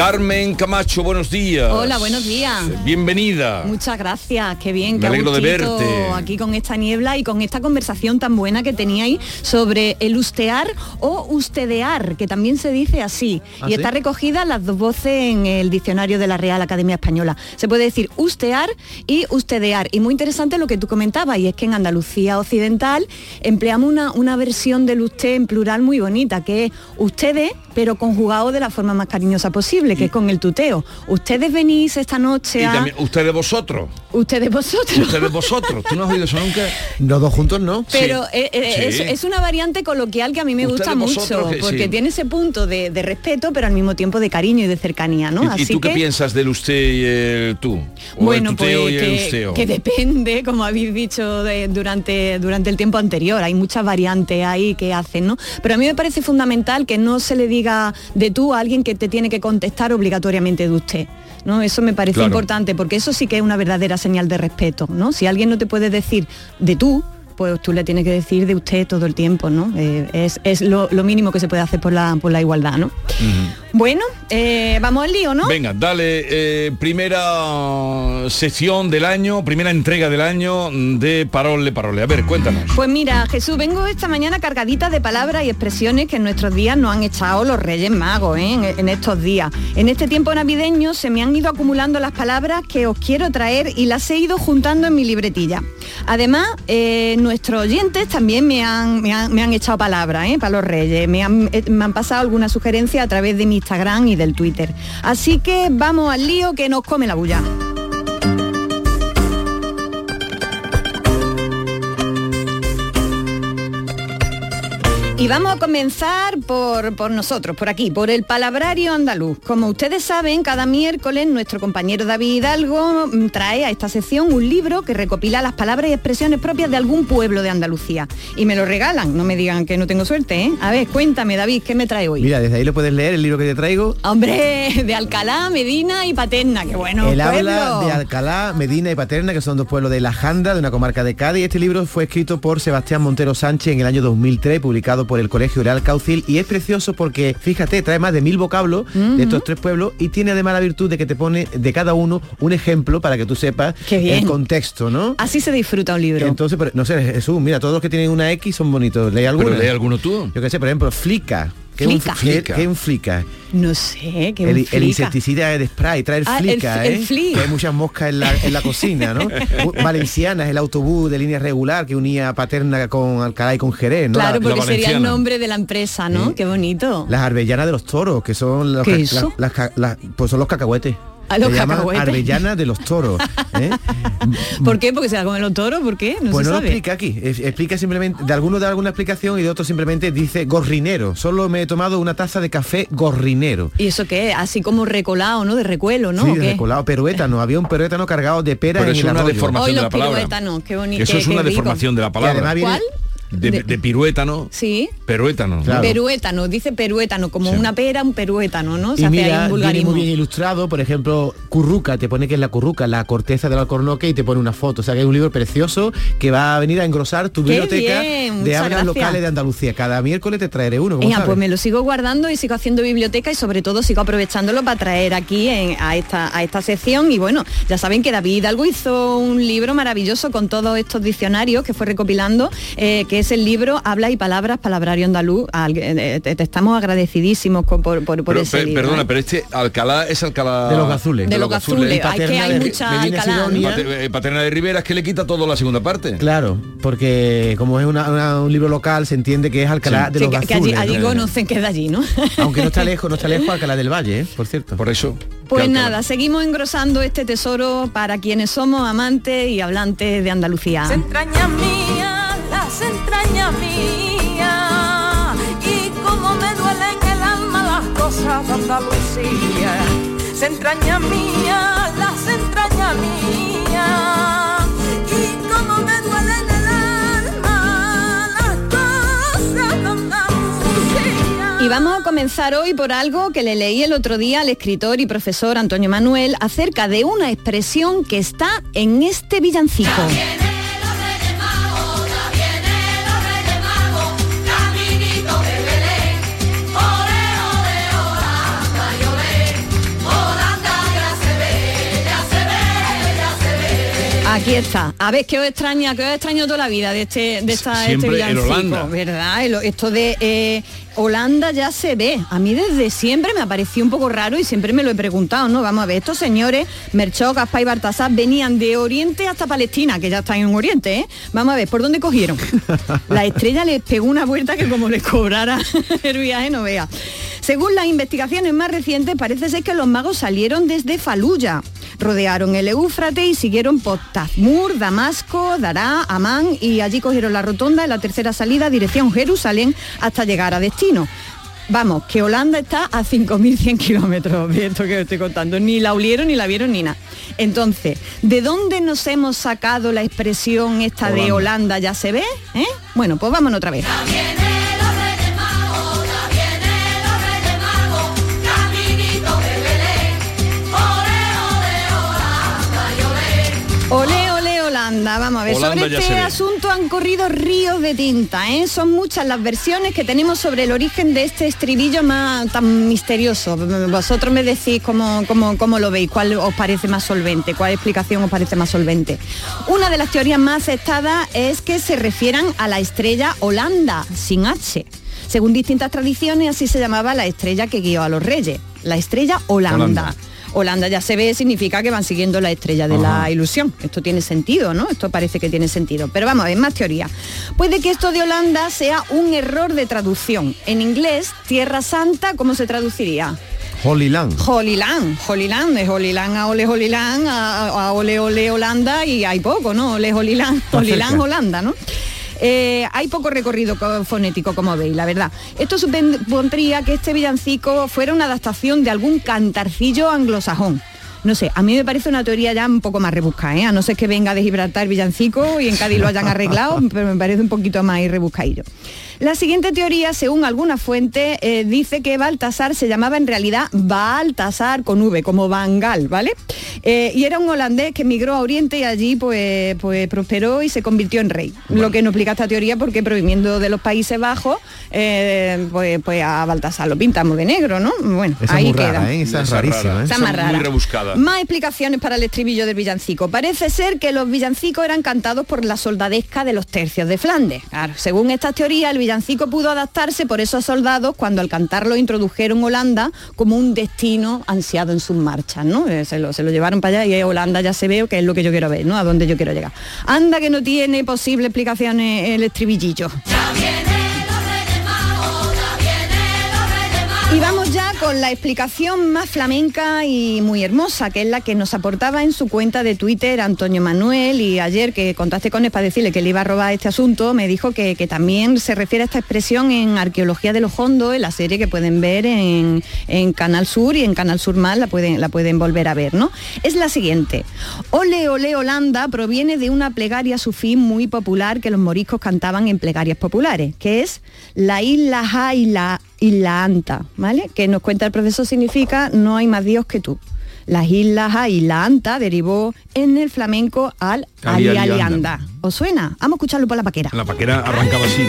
Carmen Camacho, buenos días. Hola, buenos días. Bienvenida. Muchas gracias, qué bien, Me qué alegro de verte. aquí con esta niebla y con esta conversación tan buena que teníais sobre el ustear o ustedear, que también se dice así. ¿Ah, y sí? está recogida las dos voces en el diccionario de la Real Academia Española. Se puede decir ustear y ustedear. Y muy interesante lo que tú comentabas, y es que en Andalucía Occidental empleamos una, una versión del usted en plural muy bonita, que es ustedes, pero conjugado de la forma más cariñosa posible, que es con el tuteo. Ustedes venís esta noche Y a... también, ustedes vosotros. Ustedes vosotros. Ustedes vosotros. ¿Tú no has oído eso nunca? No dos juntos, ¿no? Pero eh, eh, Sí. es, es una variante coloquial que a mí me Ustedes gusta mucho, que- porque sí. tiene ese punto de, de respeto, pero al mismo tiempo de cariño y de cercanía, ¿no? ¿Y, y Así tú que, qué piensas del usted y el tú? ¿O bueno, el pues y el que, usteo? que depende, como habéis dicho de- durante, durante el tiempo anterior. Hay muchas variantes ahí que hacen, ¿no? Pero a mí me parece fundamental que no se le diga de tú a alguien que te tiene que contestar obligatoriamente de usted. ¿No? Eso me parece Claro. importante porque eso sí que es una verdadera señal de respeto, ¿no? Si alguien no te puede decir de tú, pues tú le tienes que decir de usted todo el tiempo, ¿no? Eh, es es lo, lo mínimo que se puede hacer por la, por la igualdad, ¿no? Bueno, eh, vamos al lío, ¿no? Venga, dale, eh, primera sesión del año, primera entrega del año de Parole Parole. A ver, cuéntanos. Pues mira, Jesús, vengo esta mañana cargadita de palabras y expresiones que en nuestros días nos han echado los Reyes Magos, ¿eh? en, en estos días. En este tiempo navideño se me han ido acumulando las palabras que os quiero traer y las he ido juntando en mi libretilla. Además, eh, nuestros oyentes también me han, me han, me han echado palabras ¿eh? para los Reyes. Me han, me han pasado algunas sugerencias a través de mi Instagram y del Twitter. Así que vamos al lío que nos come la bulla. Y vamos a comenzar por, por nosotros, por aquí, por el palabrario andaluz. Como ustedes saben, cada miércoles nuestro compañero David Hidalgo mm, trae a esta sección un libro que recopila las palabras y expresiones propias de algún pueblo de Andalucía. Y me lo regalan, no me digan que no tengo suerte, ¿eh? A ver, cuéntame, David, ¿qué me trae hoy? Mira, desde ahí lo puedes leer, el libro que te traigo. Hombre, de Alcalá, Medina y Paterna, qué bueno. Habla pueblo. de Alcalá, Medina y Paterna, que son dos pueblos de La Janda, de una comarca de Cádiz. Este libro fue escrito por Sebastián Montero Sánchez en el año 2003, publicado por el Colegio Real Caucil, y es precioso porque, fíjate, trae más de mil vocablos de estos tres pueblos y tiene además la virtud de que te pone de cada uno un ejemplo para que tú sepas el contexto, ¿no? Así se disfruta un libro. Entonces, pero, no sé, Jesús, mira, todos los que tienen una X son bonitos. ¿Leí alguno? lee alguno tú. Yo qué sé, por ejemplo, flica. ¿Qué es un Flica. fli- ¿Qué- qué un flica? No sé, qué El, el flica. insecticida de spray, trae el Ah, el flica, f- el ¿eh? flic. Que hay muchas moscas en la, en la cocina, ¿no? [LAUGHS] Valenciana es el autobús de línea regular que unía Paterna con Alcalá y con Jerez, ¿no? Claro, La- porque la sería el nombre de la empresa, ¿no? Sí. Qué bonito. Las arbellanas de los toros, que son los, ¿Qué ca- las- pues son los cacahuetes. Ah, los cacahuetes. arbellanas de los toros. ¿eh? [LAUGHS] ¿Por qué? Porque se la comen los toros, ¿por qué? No pues se no lo explica aquí. Explica simplemente, de algunos da alguna explicación y de otros simplemente dice gorrinero. Solo me he tomado una taza de café gorrinero. ¿Y eso qué? Así como recolado, ¿no? De recuelo, ¿no? Sí, recolado, peruétano. Había un peruétano cargado de pera Pero en es el una arroyo. deformación Hoy de la palabra. piruétanos, qué bonito. Eso qué- es una qué rico. deformación de la palabra. además viene- ¿Cuál? De, De- de piruétano. Sí. Peruétano. Claro. Peruétano, dice peruétano, como una pera, un peruétano, ¿no? Se Y hace ahí mira, un vulgarismo. muy bien ilustrado, por ejemplo, curruca, te pone que es la curruca, la corteza del alcornoque y te pone una foto. O sea que es un libro precioso que va a venir a engrosar tu Qué biblioteca bien, de hablas locales de Andalucía. Cada miércoles te traeré uno. pues me lo sigo guardando y sigo haciendo biblioteca y sobre todo sigo aprovechándolo para traer aquí en- a, esta, a esta sección. Y bueno, ya saben que David Hidalgo hizo un libro maravilloso con todos estos diccionarios que fue recopilando, eh, que es el libro Habla y Palabras, Palabrario Andaluz. Al- eh, te, estamos agradecidísimos con- por, por, por Pero, ese libro. perdona, ¿eh? pero este Alcalá es Alcalá... De los Gazules. De los Gazules. Y Hay que hay de- mucha Alcalá. ¿no? Eh, Paterna de Rivera es que le quita toda la segunda parte. Claro, porque como es una- una- un libro local, se entiende que es Alcalá Sí. de Sí, los que, que allí, Gazules. allí conocen que es de allí, ¿no? [LAUGHS] Aunque no está lejos, no está lejos [LAUGHS] Alcalá del Valle, ¿eh? por cierto. Por eso. Pues Alcalá- nada, seguimos engrosando este tesoro para quienes somos amantes y hablantes de Andalucía. Y como me duelen el alma las cosas de Andalucía. Se entrañas mías, las entrañas mías, y como me duelen el alma las cosas de Andalucía. Y vamos a comenzar hoy por algo que le leí el otro día al escritor y profesor Antonio Manuel acerca de una expresión que está en este villancico. Aquí está. A ver, ¿qué os extraña? ¿Qué os extraño toda la vida de este, de esta, este Siempre el villancico? Holanda. ¿Verdad? Esto de eh, Holanda ya se ve. A mí desde siempre me ha parecido un poco raro y siempre me lo he preguntado, ¿no? Vamos a ver, estos señores, Merchó, Gaspar y Bartasar, venían de Oriente hasta Palestina, que ya están en Oriente, ¿eh? Vamos a ver, ¿por dónde cogieron? [LAUGHS] La estrella les pegó una vuelta que como les cobrara [LAUGHS] el viaje no vea. Según las investigaciones más recientes, parece ser que los magos salieron desde Faluya, rodearon el Éufrates y siguieron por Tazmur, Damasco, Dará, Amán y allí cogieron la rotonda en la tercera salida dirección Jerusalén hasta llegar a destino. Vamos, que Holanda está a 5.100 kilómetros de esto que os estoy contando. Ni la olieron, ni la vieron, ni nada. Entonces, ¿de dónde nos hemos sacado la expresión esta de Holanda. Ya se ve? ¿Eh? Bueno, pues vámonos otra vez. Holanda. Vamos a ver, Holanda sobre este asunto han corrido ríos de tinta, ¿eh? Son muchas las versiones que tenemos sobre el origen de este estribillo más tan misterioso. Vosotros me decís cómo, cómo, cómo lo veis, cuál os parece más solvente, cuál explicación os parece más solvente. Una de las teorías más aceptadas es que se refieran a la estrella Holanda, sin H. Según distintas tradiciones, así se llamaba la estrella que guió a los reyes, la estrella Holanda. Holanda. Holanda ya se ve significa que van siguiendo la estrella de la ilusión. Esto tiene sentido, ¿no? Esto parece que tiene sentido. Pero vamos a ver, más teoría. Puede que esto de Holanda sea un error de traducción. En inglés, Tierra Santa, ¿cómo se traduciría? Holy Land. Holy Land, Holy Land, de Holy Land a Ole Holy Land, a, a Ole Ole Holanda y hay poco, ¿no? Ole Holy Land, Holy Land. Holanda, ¿no? Eh, hay poco recorrido co- fonético, como veis, la verdad. Esto supondría que este villancico fuera una adaptación de algún cantarcillo anglosajón. No sé, a mí me parece una teoría ya un poco más rebuscada, ¿eh? a no ser que venga de Gibraltar villancico y en Cádiz lo hayan arreglado, [LAUGHS] pero me parece un poquito más rebuscadillo. La siguiente teoría, según algunas fuentes, eh, dice que Baltasar se llamaba en realidad Baltasar con V, como Bangal, ¿vale? Eh, y era un holandés que emigró a Oriente y allí pues, pues prosperó y se convirtió en rey. Lo que no explica esta teoría porque proviniendo de los Países Bajos, eh, pues, pues a Baltasar lo pintamos de negro, ¿no? Bueno, Esa es ahí muy queda. rara, ¿eh? Esa es rarísima, ¿eh? Esa más rara. Muy rebuscada. Más explicaciones para el estribillo del villancico. Parece ser que los villancicos eran cantados por la soldadesca de los tercios de Flandes. Claro, según esta teoría, el villancico pudo adaptarse por esos soldados cuando al cantarlo introdujeron Holanda como un destino ansiado en sus marchas, ¿no? Eh, Se lo, llevaron para allá y Holanda ya se ve que es lo que yo quiero ver, ¿no? A dónde yo quiero llegar. Anda que no tiene posible explicaciones el estribillillo. Y vamos ya con la explicación más flamenca y muy hermosa, que es la que nos aportaba en su cuenta de Twitter Antonio Manuel y ayer que contaste con él para decirle que le iba a robar este asunto, me dijo que, que también se refiere a esta expresión en Arqueología de los Hondos, en la serie que pueden ver en, Canal Sur y en Canal Sur Más la pueden, la pueden volver a ver, ¿no? Es la siguiente. Ole, ole, Holanda proviene de una plegaria sufí muy popular que los moriscos cantaban en plegarias populares, que es la isla ja y la isla anta, ¿vale? Que nos cuenta el profesor significa no hay más Dios que tú. Las islas A y la anta derivó en el flamenco al Ali, ali, alialianda. anda. ¿Os suena? Vamos a escucharlo por la paquera. La paquera arrancaba así.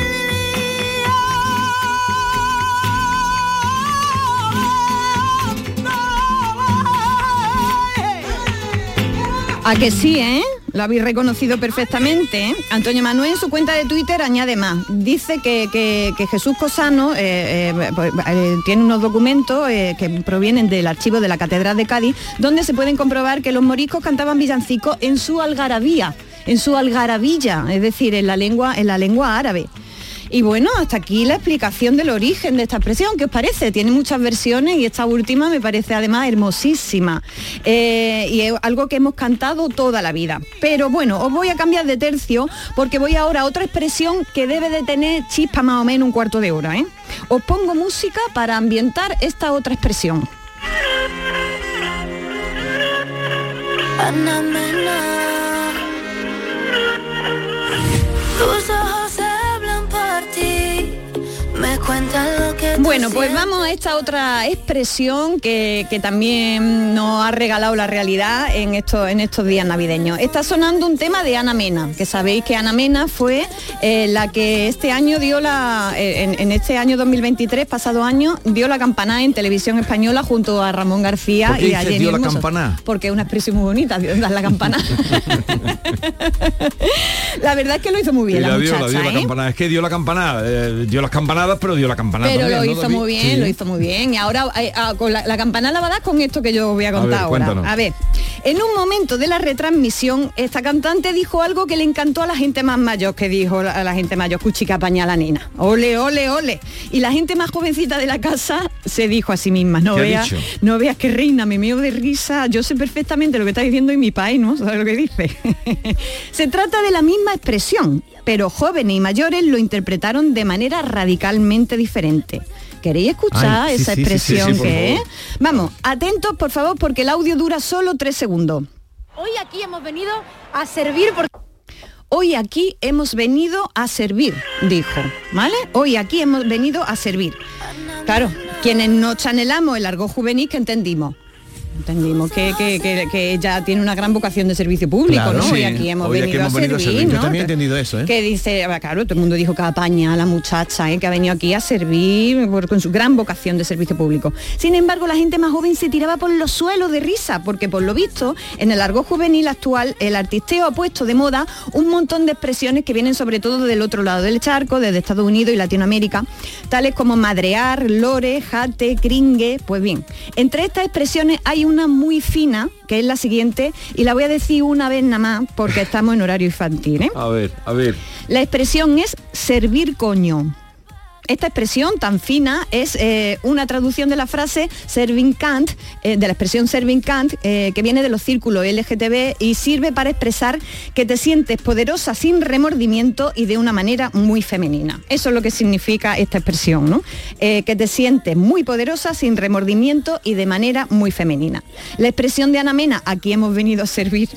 A que sí, ¿eh? Lo habéis reconocido perfectamente. ¿eh? Antonio Manuel en su cuenta de Twitter añade más. Dice que, que- que Jesús Cosano eh, eh, pues, tiene unos documentos que provienen del archivo de la Catedral de Cádiz, donde se pueden comprobar que los moriscos cantaban villancicos en su algarabía, en su algarabilla, es decir, en la lengua, en la lengua árabe. Y bueno, hasta aquí la explicación del origen de esta expresión. ¿Qué os parece? Tiene muchas versiones y esta última me parece además hermosísima. Eh, y es algo que hemos cantado toda la vida. Pero bueno, os voy a cambiar de tercio porque voy ahora a otra expresión que debe de tener chispa más o menos un cuarto de hora. ¿eh? Os pongo música para ambientar esta otra expresión. Me cuentan lo que tú Bueno, pues vamos a esta otra expresión que, que también nos ha regalado la realidad en estos, en estos días navideños. Está sonando un tema de Ana Mena, que sabéis que Ana Mena fue eh, la que este año dio la, eh, en, en este año 2023, pasado año, dio la campanada en televisión española junto a Ramón García ¿Por qué y a Jenny dio la Hermoso. campanada? Porque es una expresión muy bonita, dar la campanada. [LAUGHS] la verdad es que lo hizo muy bien la, la dio, muchacha, la dio la ¿eh? campanada. Es que dio la campanada. eh, dio las campanadas, pero dio la campanada Pero también, lo ¿no, hizo muy bien, Sí. lo hizo muy bien. Y ahora eh, ah, con la, la campana la va a dar con esto que yo voy a A contar ver, ahora. cuéntanos. A ver, en un momento de la retransmisión, esta cantante dijo algo que le encantó a la gente más mayor, que dijo a la gente mayor, cuchica paña la nena. Ole, ole, ole. Y la gente más jovencita de la casa se dijo a sí misma, no ¿Qué ha veas, no veas que reina, me meo de risa, yo sé perfectamente lo que está diciendo y mi país, ¿no? ¿Sabes lo que dice? [LAUGHS] se trata de la misma expresión, pero jóvenes y mayores lo interpretaron de manera radicalmente diferente. ¿Queréis escuchar Ay, sí, esa sí, sí, sí, expresión sí, que es? Vamos, atentos por favor porque el audio dura solo tres segundos. Hoy aquí hemos venido a servir porque... Hoy aquí hemos venido a servir, dijo, ¿vale? Hoy aquí hemos venido a servir. Claro, quienes no chanelamos el argot juvenil que entendimos. Entendimos que, que- que- que ella tiene una gran vocación de servicio público, Claro, ¿no? sí. Hoy aquí hemos Hoy aquí venido, hemos a, venido a servir. Yo ¿no? también he entendido eso, ¿eh? Que dice, ah, claro, todo el mundo dijo que apaña a la muchacha, ¿eh? que ha venido aquí a servir por- con su gran vocación de servicio público. Sin embargo, la gente más joven se tiraba por los suelos de risa, porque por lo visto, en el argot juvenil actual, el artisteo ha puesto de moda un montón de expresiones que vienen sobre todo del otro lado del charco, desde Estados Unidos y Latinoamérica, tales como madrear, lore, jate, cringue. Pues bien, entre estas expresiones hay una muy fina, que es la siguiente, y la voy a decir una vez nada más, porque estamos en horario infantil. ¿eh? A ver, a ver. La expresión es servir coño. Esta expresión tan fina es eh, una traducción de la frase serving Kant, eh, de la expresión serving Kant, eh, que viene de los círculos LGTB y sirve para expresar que te sientes poderosa sin remordimiento y de una manera muy femenina. Eso es lo que significa esta expresión, ¿no? Que te sientes muy poderosa sin remordimiento y de manera muy femenina. La expresión de Ana Mena, aquí hemos venido a servir,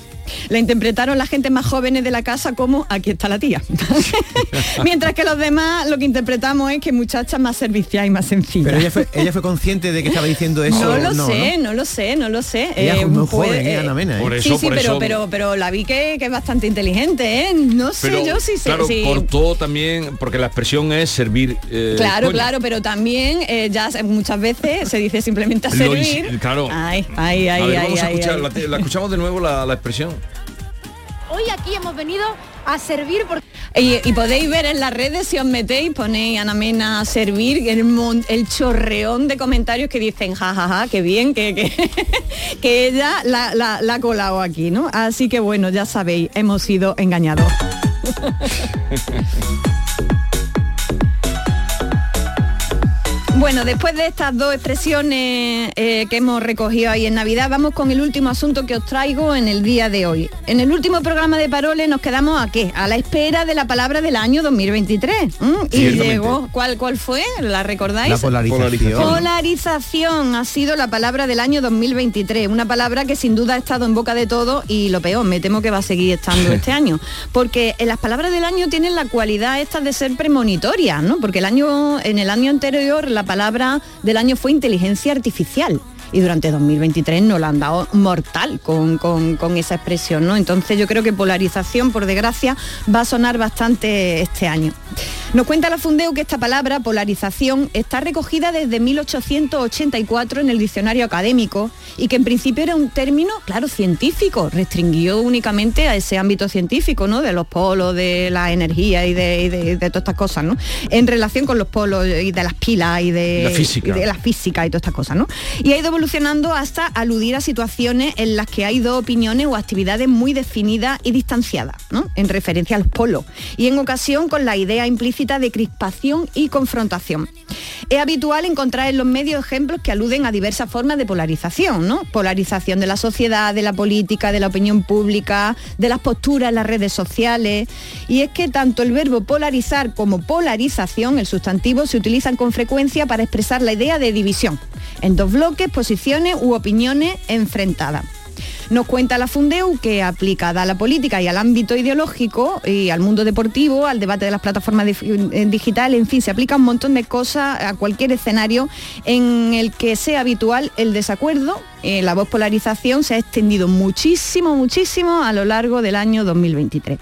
la interpretaron la gente más jóvenes de la casa como aquí está la tía. [LAUGHS] Mientras que los demás lo que interpretamos es que muchacha más servicial y más sencilla. Pero ella fue, ella fue consciente de que estaba diciendo eso. No lo sé, no, lo sé, no lo sé. Ella es Eh, muy puede- joven, ¿eh, eh, Ana Mena, ¿eh? sí, sí, pero, pero, pero la vi que, que es bastante inteligente, ¿eh? No sé, Pero, yo sí sé. claro, sí. cortó también, porque la expresión es servir. eh, Claro, coño. claro, pero también eh, ya muchas veces se dice simplemente a servir. claro. Ay, ay, ay, a ver, ay, vamos a escuchar, ay. La, la escuchamos de nuevo la, la expresión. Hoy aquí hemos venido a servir porque... Y, y podéis ver en las redes si os metéis, ponéis Ana Mena a servir el, mon- el chorreón de comentarios que dicen jajaja, qué bien, que, que, [LAUGHS] que ella la, la- la ha colado aquí, ¿no? Así que bueno, ya sabéis, hemos sido engañados. [LAUGHS] Bueno, después de estas dos expresiones eh, que hemos recogido ahí en Navidad, vamos con el último asunto que os traigo en el día de hoy. En el último programa de Parole nos quedamos a qué? A la espera de la palabra del año 2023. ¿m? Y llegó, ¿cuál, ¿cuál fue? ¿La recordáis? La polarización. Polarización ha sido la palabra del año 2023, una palabra que sin duda ha estado en boca de todo y lo peor, me temo que va a seguir estando este [LAUGHS] año, porque eh, las palabras del año tienen la cualidad esta de ser premonitorias, ¿no? Porque el año en el año anterior la palabra del año fue inteligencia artificial. Y durante 2023 nos la han dado mortal con, con- con esa expresión, ¿no? Entonces yo creo que polarización, por desgracia, va a sonar bastante este año. Nos cuenta la Fundeu que esta palabra, polarización, está recogida desde 1884 en el diccionario académico y que en principio era un término, claro, científico, restringido únicamente a ese ámbito científico, ¿no? De los polos, de la energía y de, y de- de todas estas cosas, ¿no? En relación con los polos y de las pilas y de La física. y de la física y todas estas cosas, ¿no? Y ha ido evolucionando hasta aludir a situaciones en las que hay dos opiniones o actividades muy definidas y distanciadas, ¿no? En referencia a los polos. Y en ocasión con la idea implícita de crispación y confrontación. Es habitual encontrar en los medios ejemplos que aluden a diversas formas de polarización, ¿no? Polarización de la sociedad, de la política, de la opinión pública, de las posturas en las redes sociales. Y es que tanto el verbo polarizar como polarización, el sustantivo, se utilizan con frecuencia para expresar la idea de división en dos bloques, posiciones u opiniones enfrentadas. Nos cuenta la Fundeu que aplicada a la política y al ámbito ideológico y al mundo deportivo, al debate de las plataformas eh, digitales, en fin, se aplica un montón de cosas a cualquier escenario en el que sea habitual el desacuerdo. Eh, la voz polarización se ha extendido muchísimo, muchísimo a lo largo del año 2023.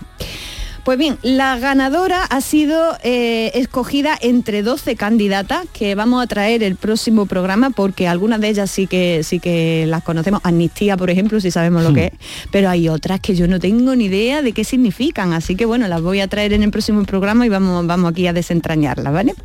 Pues bien, la ganadora ha sido eh, escogida entre 12 candidatas que vamos a traer el próximo programa porque algunas de ellas sí que sí que las conocemos. Amnistía, por ejemplo, si sabemos lo que es, pero hay otras que yo no tengo ni idea de qué significan, así que bueno, las voy a traer en el próximo programa y vamos, vamos aquí a desentrañarlas, ¿vale?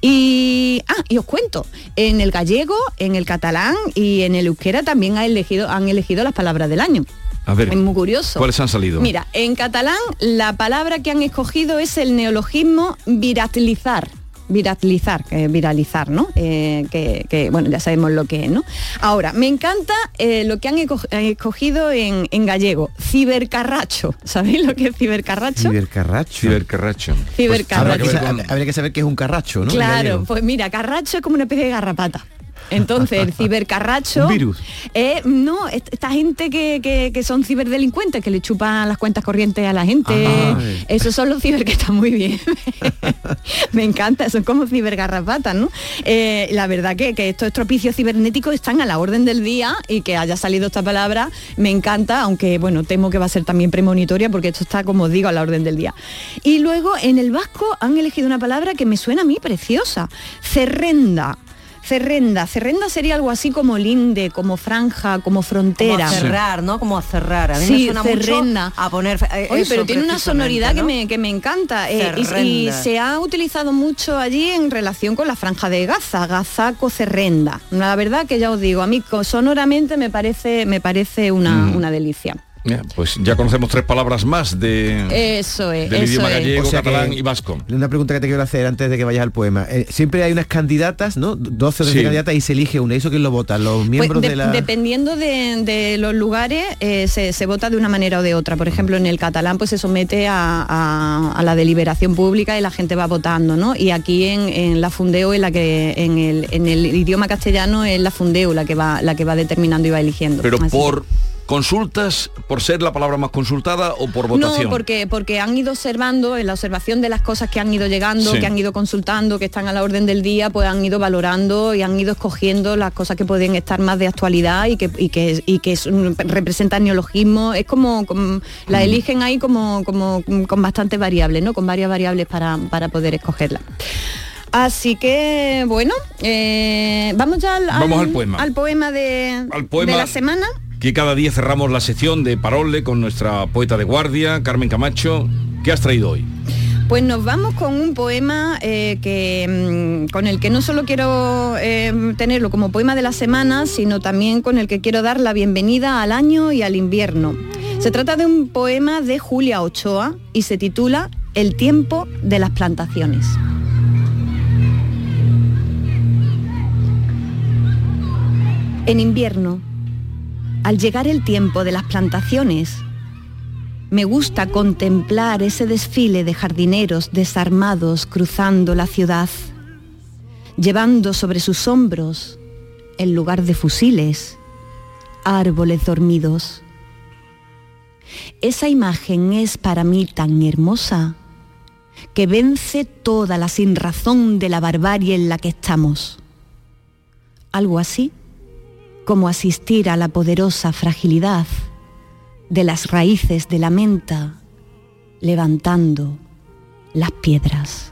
Y, ah, y os cuento, en el gallego, en el catalán y en el euskera también ha elegido, han elegido las palabras del año. A ver, Es muy curioso. ¿cuáles han salido? Mira, en catalán la palabra que han escogido es el neologismo viratlizar. Viratlizar, que es viralizar, ¿no? Eh, que, que, bueno, ya sabemos lo que es, ¿no? Ahora, me encanta eh, lo que han escogido en, en gallego, cibercarracho. [LAUGHS] ¿Sabéis lo que es cibercarracho? Cibercarracho. Cibercarracho. Cibercarracho. Habría que, habría que saber qué es un carracho, ¿no? Claro, pues mira, carracho es como una especie de garrapata. Entonces, el cibercarracho... [LAUGHS] Virus. eh, no, est- esta gente que, que- que son ciberdelincuentes, que le chupan las cuentas corrientes a la gente. Ay. Esos son los ciber que están muy bien. [LAUGHS] Me encanta, son como cibergarrapatas, ¿no? Eh, la verdad que, que estos estropicios cibernéticos están a la orden del día y que haya salido esta palabra me encanta, aunque bueno, temo que va a ser también premonitoria porque esto está, como digo, a la orden del día. Y luego en el vasco han elegido una palabra que me suena a mí preciosa, cerrenda. Cerrenda, cerrenda sería algo así como linde, como franja, como frontera. Como a cerrar, ¿no? Como a cerrar. A mí Sí, me suena cerrenda. mucho a poner... eh, Oye, eso pero tiene una sonoridad que, me, que me encanta. eh, y- se ha utilizado mucho allí en relación con la franja de Gaza, Gazaco Cerrenda. La verdad que ya os digo, a mí sonoramente me parece, me parece una, Mm. una delicia. Pues ya conocemos tres palabras más de, Eso es, del eso idioma es. gallego, O sea que- catalán y vasco. Una pregunta que te quiero hacer antes de que vayas al poema. Eh, siempre hay unas candidatas, ¿no? 12 o 13 Sí. candidatas y se elige una. ¿Y ¿Eso quién lo vota? Los Pues miembros de- de la... Dependiendo de, de los lugares, eh, se, se vota de una manera o de otra. Por ejemplo, en el catalán pues se somete a, a- a la deliberación pública y la gente va votando, ¿no? Y aquí en, en la Fundeo, en la que en el, en el idioma castellano es la Fundeo la que va la que va determinando y va eligiendo. Pero Así que- por consultas, por ser la palabra más consultada o por votación. No, porque, porque han ido observando, en la observación de las cosas que han ido llegando, Sí. que han ido consultando, que están a la orden del día, pues han ido valorando y han ido escogiendo las cosas que pueden estar más de actualidad y que, y que, y que son- representan neologismos. Es como, como- la eligen ahí como, como con bastantes variables, ¿no? Con varias variables para, para poder escogerla. Así que, bueno, eh, vamos ya al, Vamos al poema. al poema de, Al poema- de la semana. Que cada día cerramos la sección de Parole con nuestra poeta de guardia, Carmen Camacho. ¿Qué has traído hoy? Pues nos vamos con un poema eh, que, mm, con el que no solo quiero eh, tenerlo como poema de la semana, sino también con el que quiero dar la bienvenida al año y al invierno. Se trata de un poema de Julia Ochoa y se titula El tiempo de las plantaciones. En invierno, al llegar el tiempo de las plantaciones, me gusta contemplar ese desfile de jardineros desarmados cruzando la ciudad, llevando sobre sus hombros, en lugar de fusiles, árboles dormidos. Esa imagen es para mí tan hermosa que vence toda la sinrazón de la barbarie en la que estamos. Algo así como asistir a la poderosa fragilidad de las raíces de la menta levantando las piedras.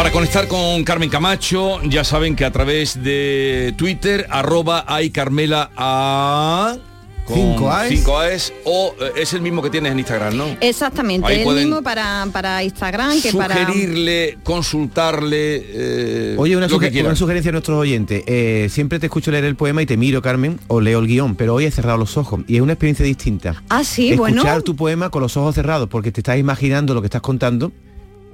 Para conectar con Carmen Camacho, ya saben que a través de Twitter, arroba hay Carmela a... con Cinco Aes. cinco Aes, o eh, es el mismo que tienes en Instagram, ¿no? Exactamente, Ahí el mismo para, para Instagram que para... Sugerirle, consultarle, eh, Oye, una, lo que suge- quieran. una sugerencia a nuestros oyentes. Eh, siempre te escucho leer el poema y te miro, Carmen, o leo el guion, pero hoy he cerrado los ojos y es una experiencia distinta. Ah, sí, Escuchar bueno. tu poema con los ojos cerrados porque te estás imaginando lo que estás contando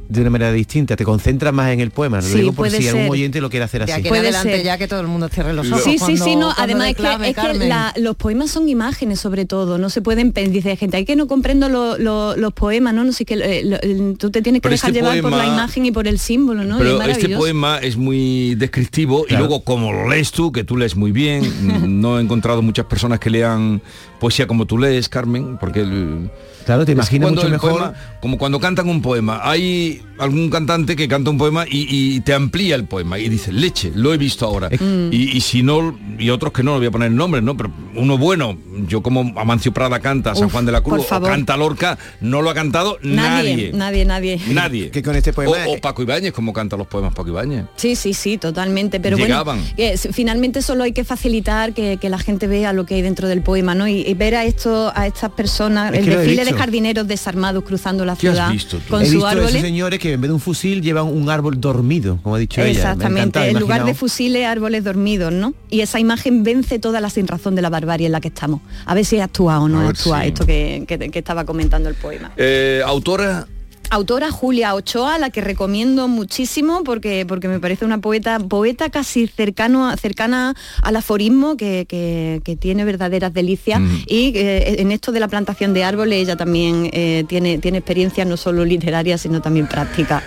de una manera distinta, te concentras más en el poema. Lo Sí, digo por puede si algún ser. oyente lo quiere hacer De así. aquí en Puede adelante ser. ya que todo el mundo cierre los ojos. Sí, sí, cuando- sí, no, cuando además es que, es que la- los poemas son imágenes sobre todo, no se pueden, dice gente, hay que no comprendo lo- lo- los poemas, ¿no? No sé que eh, tú te tienes que Pero dejar este llevar por la imagen y por el símbolo, ¿no? Es Pero este poema es muy descriptivo y luego como lo lees tú, que tú lees muy bien, [LAUGHS] no he encontrado muchas personas que lean poesía como tú lees, Carmen, porque el, Claro, te imaginas cuando mucho el mejor. poema- como cuando cantan un poema. Hay algún cantante que canta un poema y, y te amplía el poema y dice, leche, lo he visto ahora. Mm. Y, y si no, y otros que no, no voy a poner nombres, ¿no? Pero uno bueno, yo como Amancio Prada canta, San Uf, Juan de la Cruz, o canta Lorca, no lo ha cantado Nadie, nadie. nadie, nadie. Nadie. Que con este poema O, o Paco Ibáñez, como canta los poemas Paco Ibáñez. Sí, sí, sí, totalmente. Pero Llegaban. bueno, que finalmente solo hay que facilitar que, que la gente vea lo que hay dentro del poema, ¿no? Y, y ver a esto, a estas personas, Es el desfile de. Jardineros desarmados cruzando la ¿Qué has ciudad visto con He sus visto a esos árboles. señores que en vez de un fusil llevan un árbol dormido, como ha dicho Exactamente, en lugar de fusiles, árboles dormidos, ¿no? Y esa imagen vence toda la sinrazón de la barbarie en la que estamos. A ver si actúa o no actúa esto que, que- que estaba comentando el poema. Eh, autora Autora Julia Ochoa, la que recomiendo muchísimo porque, porque me parece una poeta, poeta casi cercano, cercana al aforismo, que, que- que tiene verdaderas delicias. Mm. Y eh, en esto de la plantación de árboles ella también eh, tiene, tiene experiencia no solo literaria, sino también práctica.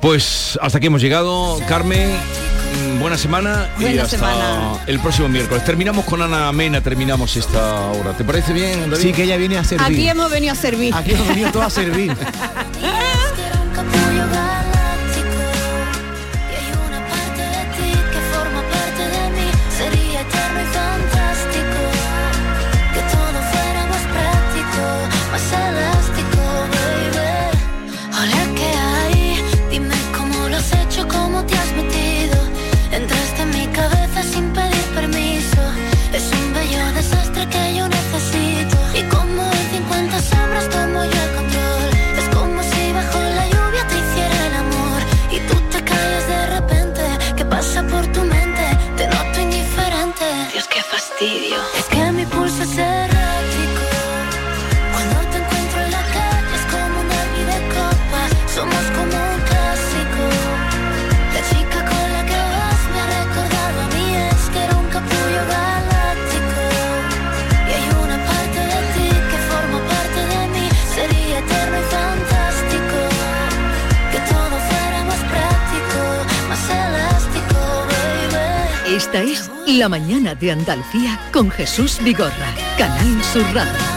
Pues hasta aquí hemos llegado, Carmen. Buena semana y Buena hasta semana. el próximo miércoles. Terminamos con Ana Mena, terminamos esta hora. ¿Te parece bien, David? Sí, que ella viene a servir. Aquí hemos venido a servir. Aquí hemos venido todos a servir. [LAUGHS] fastidio. Es que mi pulso es errático. Cuando te encuentro en la calle es como un derby de copa. Somos como un clásico. La chica con la que vas me ha recordado a mí. Es que era un capullo galáctico. Y hay una parte de ti que forma parte de mí. Sería eterno y fantástico. Que todo fuera más práctico, más elástico, baby. Esta es la Mañana de Andalucía con Jesús Vigorra, Canal Sur Radio.